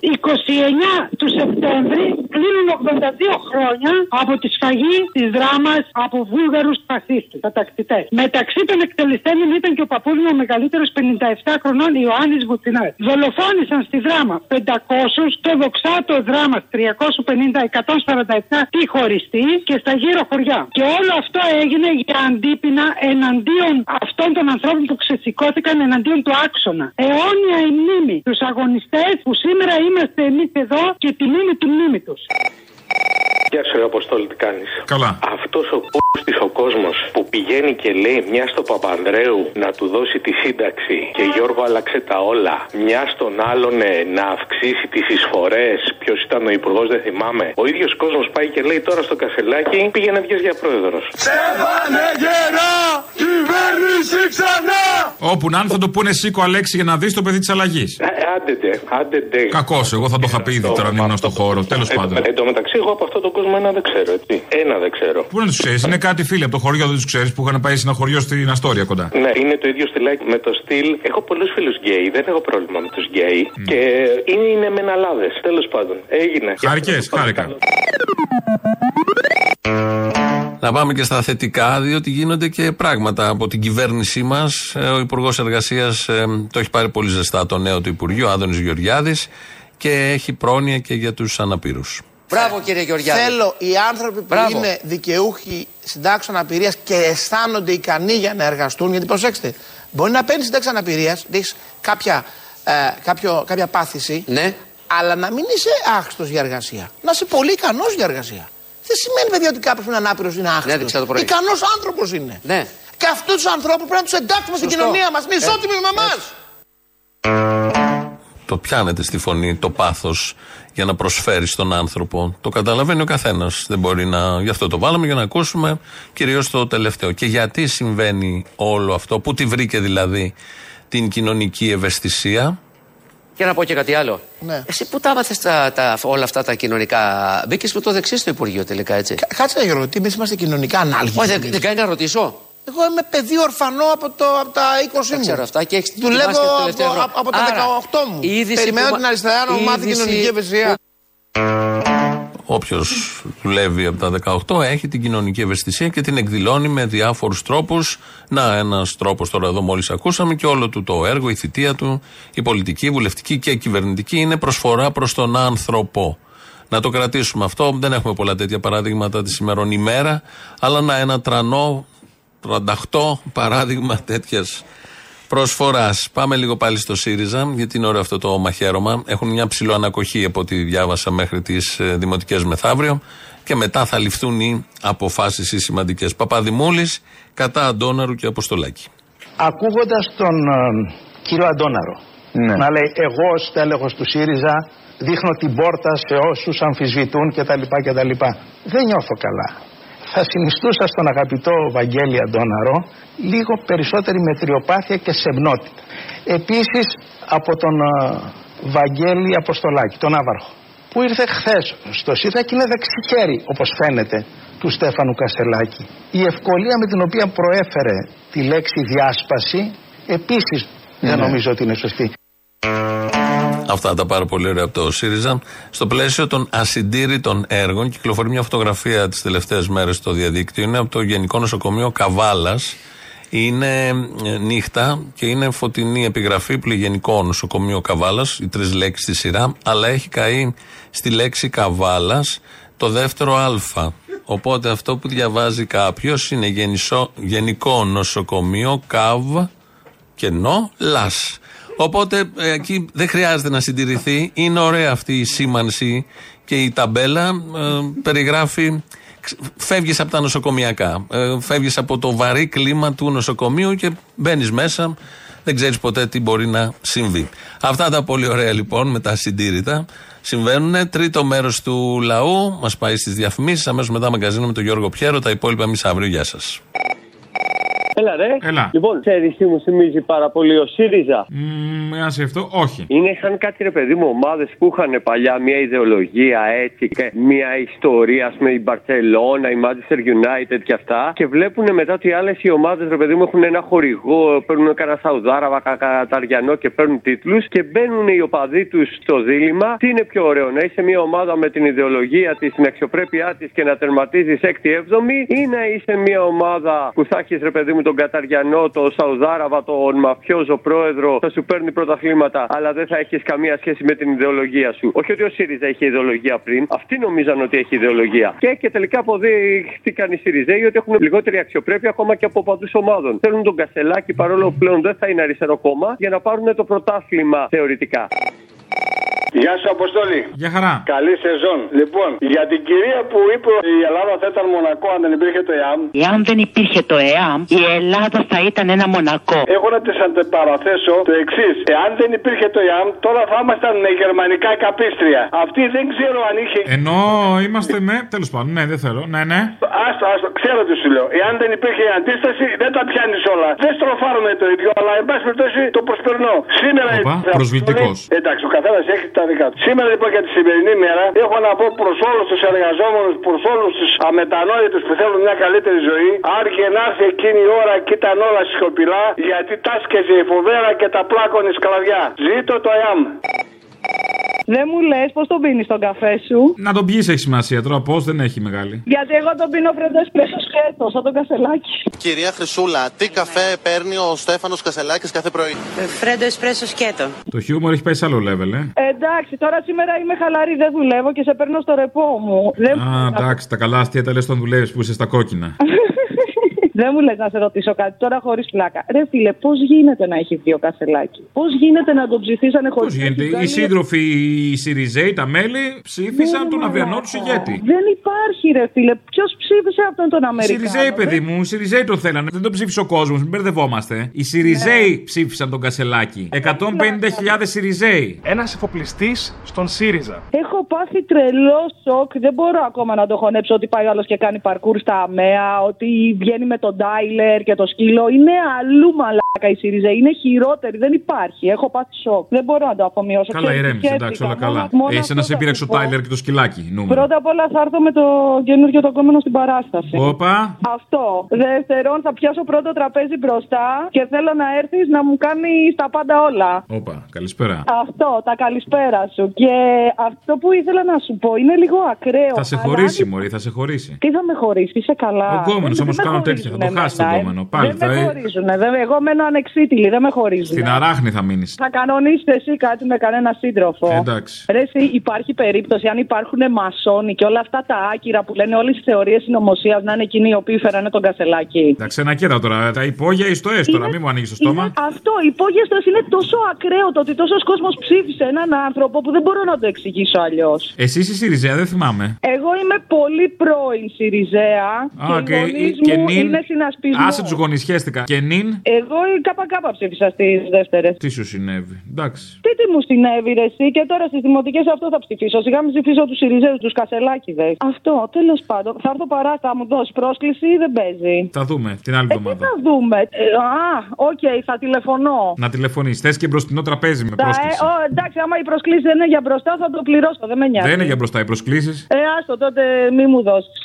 29 του Σεπτέμβρη κλείνουν 82 χρόνια από τη σφαγή της δράμας από βούλγαρους φασίστες, κατακτητές. Μεταξύ των εκτελεστέντων ήταν και ο παππούς μου ο μεγαλύτερος 57 χρονών Ιωάννης Βουτσινά. Δολοφόνησαν στη δράμα 500, το δοξάτο δράμας 350-147 τη χωριστή και στα γύρω χωριά. Και όλο αυτό έγινε για αντίπεινα εναντίον αυτών των ανθρώπων που ξεσηκώθηκαν εναντίον του άξονα. Αιώνια η μνήμη. Τους αγωνιστές που σήμερα είμαστε εμείς εδώ και τη μνήμη του μνήμη του. Γεια σου, ρε Αποστόλη, τι κάνεις; Καλά. Αυτός ο π***τη ο κόσμος που πηγαίνει και λέει μια στο Παπανδρέου να του δώσει τη σύνταξη και Γιώργο άλλαξε τα όλα. Μια στον άλλον ε, να αυξήσει τις εισφορές. Ποιος ήταν ο υπουργός, δεν θυμάμαι. Ο ίδιος κόσμος πάει και λέει τώρα στο κασελάκι πήγαινε βγες για πρόεδρος. Στέφανε γερά, κυβέρνηση ξανά! Όπου να είναι θα το πούνε σήκω Αλέξη για να δεις το παιδί της αλλαγής. Άντε, άντε. Κακός, εγώ θα το είχα πει ήδη τώρα αν ήμουν στο χώρο. Τέλος πάντων. Εν τω μεταξύ, εγώ από αυτόν τον κόσμο ένα δεν ξέρω, έτσι. Ένα δεν ξέρω. Πού να τους ξέρεις, είναι κάτι φίλοι από το χωριό, δεν τους ξέρεις που είχαν πάει σε ένα χωριό στην Αστόρια κοντά. Ναι, είναι το ίδιο στυλάκι με το στυλ. Έχω πολλούς φίλους γκέι, δεν έχω πρόβλημα με τους γκέι. Και είναι, είναι μεναλάδε. Τέλος πάντων, έγινε. Χάρηκες, χάρηκα. Να πάμε και στα θετικά, διότι γίνονται και πράγματα από την κυβέρνησή μας. Ο Υπουργός Εργασίας το έχει πάρει πολύ ζεστά το νέο του Υπουργείο, Άδωνης Γεωργιάδης, και έχει πρόνοια και για τους αναπήρους. Μπράβο κύριε Γεωργιάδη. Θέλω οι άνθρωποι που Μπράβο. είναι δικαιούχοι συντάξεων αναπηρία και αισθάνονται ικανοί για να εργαστούν, γιατί προσέξτε, μπορεί να παίρνεις συντάξεις αναπηρίας, έχει κάποια, ε, κάποιο, κάποια πάθηση, Ναι. αλλά να μην είσαι άχρηστος για εργασία. Να είσαι πολύ ικανός για εργασία. Δεν σημαίνει, παιδιά, ότι κάποιος που είναι ανάπηρος είναι άχρηστος. Ναι, ξέρω το πρωί. Ικανός άνθρωπος είναι. Ναι. Και αυτούς τους ανθρώπους πρέπει να τους εντάξουμε στην Σωστό. κοινωνία μας. Είναι Ε, ισότιμοι με εμά. Το πιάνετε στη φωνή το πάθος για να προσφέρει στον άνθρωπο. Το καταλαβαίνει ο καθένας. Δεν μπορεί να. Γι' αυτό το βάλαμε για να ακούσουμε κυρίως το τελευταίο. Και γιατί συμβαίνει όλο αυτό, πού τη βρήκε δηλαδή την κοινωνική ευαισθησία; Και να πω και κάτι άλλο. Ναι. Εσύ που τα έμαθε όλα αυτά τα κοινωνικά. Μπήκες με το δεξί στο Υπουργείο τελικά, έτσι. Κάτσε Γιώργο, τι εμείς είμαστε κοινωνικά ανάλογοι. Όχι, δεν, δεν κάνει να ρωτήσω. Εγώ είμαι παιδί ορφανό από, το, από τα 20 Δεν μου. ξέρω αυτά και έχεις Δουλεύω ετοιμάσει το από, τελευταίο χρόνο. από, από τα Άρα, 18 μου. η είδηση Περιμένω που την μα- αριστερά να μου η μάθει είδηση κοινωνική ευαισθησία. Όποιος δουλεύει από τα 18 έχει την κοινωνική ευαισθησία και την εκδηλώνει με διάφορους τρόπους. Να, ένας τρόπος τώρα εδώ μόλις ακούσαμε και όλο του το έργο, η θητεία του, η πολιτική, η βουλευτική και η κυβερνητική είναι προσφορά προς τον άνθρωπο. Να το κρατήσουμε αυτό. Δεν έχουμε πολλά τέτοια παραδείγματα τη σημερινή ημέρα, αλλά να ένα τρανό, 38 παράδειγμα τέτοιας προσφοράς. Πάμε λίγο πάλι στο ΣΥΡΙΖΑ, γιατί είναι ωραίο αυτό το μαχαίρωμα. Έχουν μια ψηλό ανακοχή από ό,τι διάβασα μέχρι τις δημοτικές μεθαύριο και μετά θα ληφθούν οι αποφάσεις οι σημαντικές. Παπαδημούλης κατά Αντώναρου και Αποστολάκη. Ακούγοντας τον ε, κύριο Αντώναρο να λέει εγώ ως τέλεχος του ΣΥΡΙΖΑ δείχνω την πόρτα σε όσους αμφισβητούν κτλ. κτλ. Δεν νιώθω καλά. Θα συνιστούσα στον αγαπητό Βαγγέλη Αντώναρο λίγο περισσότερη μετριοπάθεια και σεμνότητα. Επίσης από τον ε, Βαγγέλη Αποστολάκη, τον Άβαρχο, που ήρθε χθες στο ΣΥΡΙΖΑ και είναι δεξιχέρι όπως φαίνεται του Στέφανου Κασελάκη. Η ευκολία με την οποία προέφερε τη λέξη διάσπαση επίσης Δεν νομίζω ότι είναι σωστή. Αυτά τα πάρα πολύ ωραία από το ΣΥΡΙΖΑ. Στο πλαίσιο των ασυντήρητων έργων, κυκλοφορεί μια φωτογραφία τις τελευταίες μέρες στο διαδίκτυο. Είναι από το Γενικό Νοσοκομείο Καβάλας. Είναι ε, νύχτα και είναι φωτεινή επιγραφή Πληγενικό Νοσοκομείο Καβάλας, οι τρεις λέξεις στη σειρά, αλλά έχει καεί στη λέξη Καβάλας το δεύτερο Α. Οπότε αυτό που διαβάζει κάποιος είναι γενισό, Γενικό Νοσοκομείο Καβ κενό λας. Οπότε ε, εκεί δεν χρειάζεται να συντηρηθεί. Είναι ωραία αυτή η σήμανση και η ταμπέλα ε, περιγράφει. Φεύγεις από τα νοσοκομιακά. Ε, Φεύγεις από το βαρύ κλίμα του νοσοκομείου και μπαίνεις μέσα. Δεν ξέρεις ποτέ τι μπορεί να συμβεί. Αυτά τα πολύ ωραία λοιπόν με τα συντήρητα συμβαίνουν. Τρίτο μέρος του λαού μας πάει στις διαφημίσεις. Αμέσως μετά μαγκαζίνο με τον Γιώργο Πιέρο. Τα υπόλοιπα εμείς αύριο. Γεια σας. Έλα, ρε. Έλα. Λοιπόν, ξέρεις τι μου θυμίζει πάρα πολύ ο ΣΥΡΙΖΑ; Με άσε αυτό, όχι. Είναι σαν κάτι ρε παιδί μου ομάδες που είχαν παλιά μια ιδεολογία έτσι και μια ιστορία, ας πούμε η Μπαρσελόνα, η Manchester United και αυτά. Και βλέπουν μετά ότι οι άλλες οι ομάδες ρε παιδί μου έχουν ένα χορηγό, παίρνουν κανένα Σαουδάραβα, Καταριανό και παίρνουν τίτλους και μπαίνουν οι οπαδοί τους στο δίλημα. Τι είναι πιο ωραίο, να είσαι μια ομάδα με την ιδεολογία της, την αξιοπρέπειά της και να τερματίζεις 6η-7η ή να είσαι μια ομάδα που θα έχεις ρε παιδί μου τον Καταριανό, τον Σαουδάραβα, τον μαφιόζο πρόεδρο, θα σου παίρνει πρωταθλήματα, αλλά δεν θα έχεις καμία σχέση με την ιδεολογία σου. Όχι ότι ο ΣΥΡΙΖΑ είχε ιδεολογία πριν, αυτοί νομίζαν ότι έχει ιδεολογία. Και, και τελικά αποδείχτηκαν οι ΣΥΡΙΖΑΙ ότι έχουν λιγότερη αξιοπρέπεια ακόμα και από παντού ομάδων. Θέλουν τον Κασελάκη παρόλο που πλέον δεν θα είναι αριστερό κόμμα για να πάρουν το πρωτάθλημα θεωρητικά. Γεια σου, Αποστόλη. Γεια χαρά. Καλή σεζόν. Λοιπόν, για την κυρία που είπε ότι η Ελλάδα θα ήταν μονακό αν δεν υπήρχε το ΕΑΜ. Εάν δεν υπήρχε το ΕΑΜ, η Ελλάδα θα ήταν ένα μονακό. Έχω να της αντεπαραθέσω το εξής. Εάν δεν υπήρχε το ΕΑΜ, τώρα θα ήμασταν με γερμανικά καπίστρια. Αυτή δεν ξέρω αν είχε. Ενώ είμαστε με. Τέλος πάντων, ναι, δεν θέλω. Ναι, ναι. Άστο, άστο, ξέρω τι σου λέω. Εάν δεν υπήρχε η αντίσταση, δεν τα πιάνεις όλα. Δεν στροφάρουμε το ίδιο, αλλά εν πάση περιπτώσει το προσπερνώ. Σήμερα. Οπα, θα- προσβλητικός. Εντάξει, ο καθένας έχει τα δικά τους. Σήμερα λοιπόν για τη σημερινή μέρα έχω να πω προς όλους τους εργαζόμενους, προς όλους τους αμετανόητους που θέλουν μια καλύτερη ζωή. Άρχιε να έρθει εκείνη η ώρα και ήταν όλα σιωπηλά γιατί τάσκεζε η φοβέρα και τα πλάκωνε σκλαβιά. Ζήτω το ΕΑΜ. Δεν μου λες πώς τον πίνεις τον καφέ σου; Να τον πιεις έχει σημασία τώρα, πώς δεν έχει μεγάλη. Γιατί εγώ τον πίνω φρέντο εσπρέσο σκέτο, σαν τον κασελάκι. Κυρία Χρυσούλα, τι καφέ παίρνει ο Στέφανος Κασελάκης κάθε πρωί; Φρέντο εσπρέσο σκέτο. Το χιούμορ έχει πάει σε άλλο level, ε. Εντάξει, τώρα σήμερα είμαι χαλαρή, δεν δουλεύω και σε παίρνω στο ρεπό μου. Δεν, Α, εντάξει, τα καλά αστεία τα λες όταν δουλεύεις που είσαι στα κόκκινα. δεν μου λες να σε ρωτήσω κάτι τώρα χωρίς πλάκα. Ρε φίλε, πώς γίνεται να έχει δύο κασελάκι. Πώς γίνεται να τον ψηφίσανε χωρίς Πώς γίνεται, οι σύντροφοι, οι Σιριζέοι, τα μέλη ψήφισαν τον αυριανό τους ηγέτη. Δεν υπάρχει, ρε φίλε. Ποιος ψήφισε αυτόν τον Οι Αμερικάνο. Σιριζέοι, παιδί μου, οι Σιριζέοι το θέλανε. Δεν το ψήφισε ο κόσμος, μην μπερδευόμαστε. Οι Σιριζέοι ψήφισαν τον Κασελάκη. 150.000 Σιριζέοι. Ένας εφοπλιστής στον ΣΥΡΙΖΑ. Έχω πάθει τρελό σοκ. Δεν μπορώ ακόμα να το χωνέψω ότι πάει άλλος και κάνει παρκούρ στα ΑΜΕΑ, ότι βγαίνει με τον Τάιλερ και το σκύλο. Είναι αλλού μαλάκα η ΣΥΡΙΖΑ. Είναι χειρότερη. Δεν υπάρχει. Έχω πάθει σοκ. Δεν μπορώ να το αφομοιώσω. Καλά, Ξέρεις, ηρέμησε, εντάξει, σκέφτηκα. όλα καλά. Μόνο- μόνο Εσύ να αυτό σε θα πήραξε ο σου πω. Τάιλερ και το σκυλάκι. Νούμερο. Πρώτα απ' όλα θα έρθω με το καινούργιο το κόμμα στην παράσταση. Όπα. Αυτό. Δεύτερον, θα πιάσω πρώτο τραπέζι μπροστά και θέλω να έρθεις να μου κάνει τα πάντα όλα. Όπα, καλησπέρα. Αυτό, τα καλησπέρα σου. Και αυτό που ήθελα να σου πω είναι λίγο ακραίο. Θα σε αλλά χωρίσει, αν- Μωρή, θα σε χωρίσει. Τι θα με χωρίσει, είσαι καλά. Ο γκόμενος Δεν- όμως δεν με κάνω τέτοια, θα το χωρίζουνε χάσεις τον εμένα, ε. γκόμενο. Πάλι δεν θα- με χωρίζουν. Εγώ μένω ανεξίτηλη, δεν με χωρίζουν. Στην αράχνη θα μείνεις. Θα κανονίσετε εσύ κάτι με κανένα σύντροφο. Ε, εντάξει. Ρε, εσύ, υπάρχει περίπτωση αν υπάρχουν μασόνοι και όλα αυτά τα άκυρα που λένε όλες τις θεωρίες συνωμοσίας να είναι εκείνοι οι οποίοι φέρανε τον κασελάκι. Τα ξενακέρα τώρα, τα υπόγεια εις το έστω, τώρα, μην μου ανοίγει το στόμα. Είναι αυτό, η υπόγεστο είναι τόσο ακραίο το ότι τόσος κόσμος ψήφισε έναν άνθρωπο που δεν μπορώ να το εξηγήσω αλλιώς. Εσύ είσαι Σιριζέα, δεν θυμάμαι. Εγώ είμαι πολύ πρώην Σιριζέα Α, και και, οι γονείς και μου νυν. είναι συνασπισμό. Άσε τους γονισιέστηκα. Και νυν; Εγώ η ΚΚ ψήφισα στις δεύτερε. Τι σου συνέβη; Εντάξει. Τι τι μου συνέβη, ρε, εσύ, και τώρα στις δημοτικές αυτό θα ψηφίσω. Σιγά μην ψηφίσω τους Σιριζέους, τους Κασελάκηδες. Αυτό, τέλος πάντων. Θα έρθω παρά, θα μου δώσεις πρόσκληση ή δεν παίζει; Θα δούμε την άλλη Ε, τι εβδομάδα. θα δούμε; Ε, α, οκ, θα τηλεφωνώ. Να τηλεφωνείς. Θες και μπροστινό τραπέζι με Τα, ε, πρόσκληση. ο, εντάξει, άμα η πρόσκληση δεν είναι για μπροστά, θα το πληρώσω. Δεν με νοιάζει. Δεν είναι για μπροστά οι προσκλήσεις. Ε, άστο, τότε μη μου δώσεις.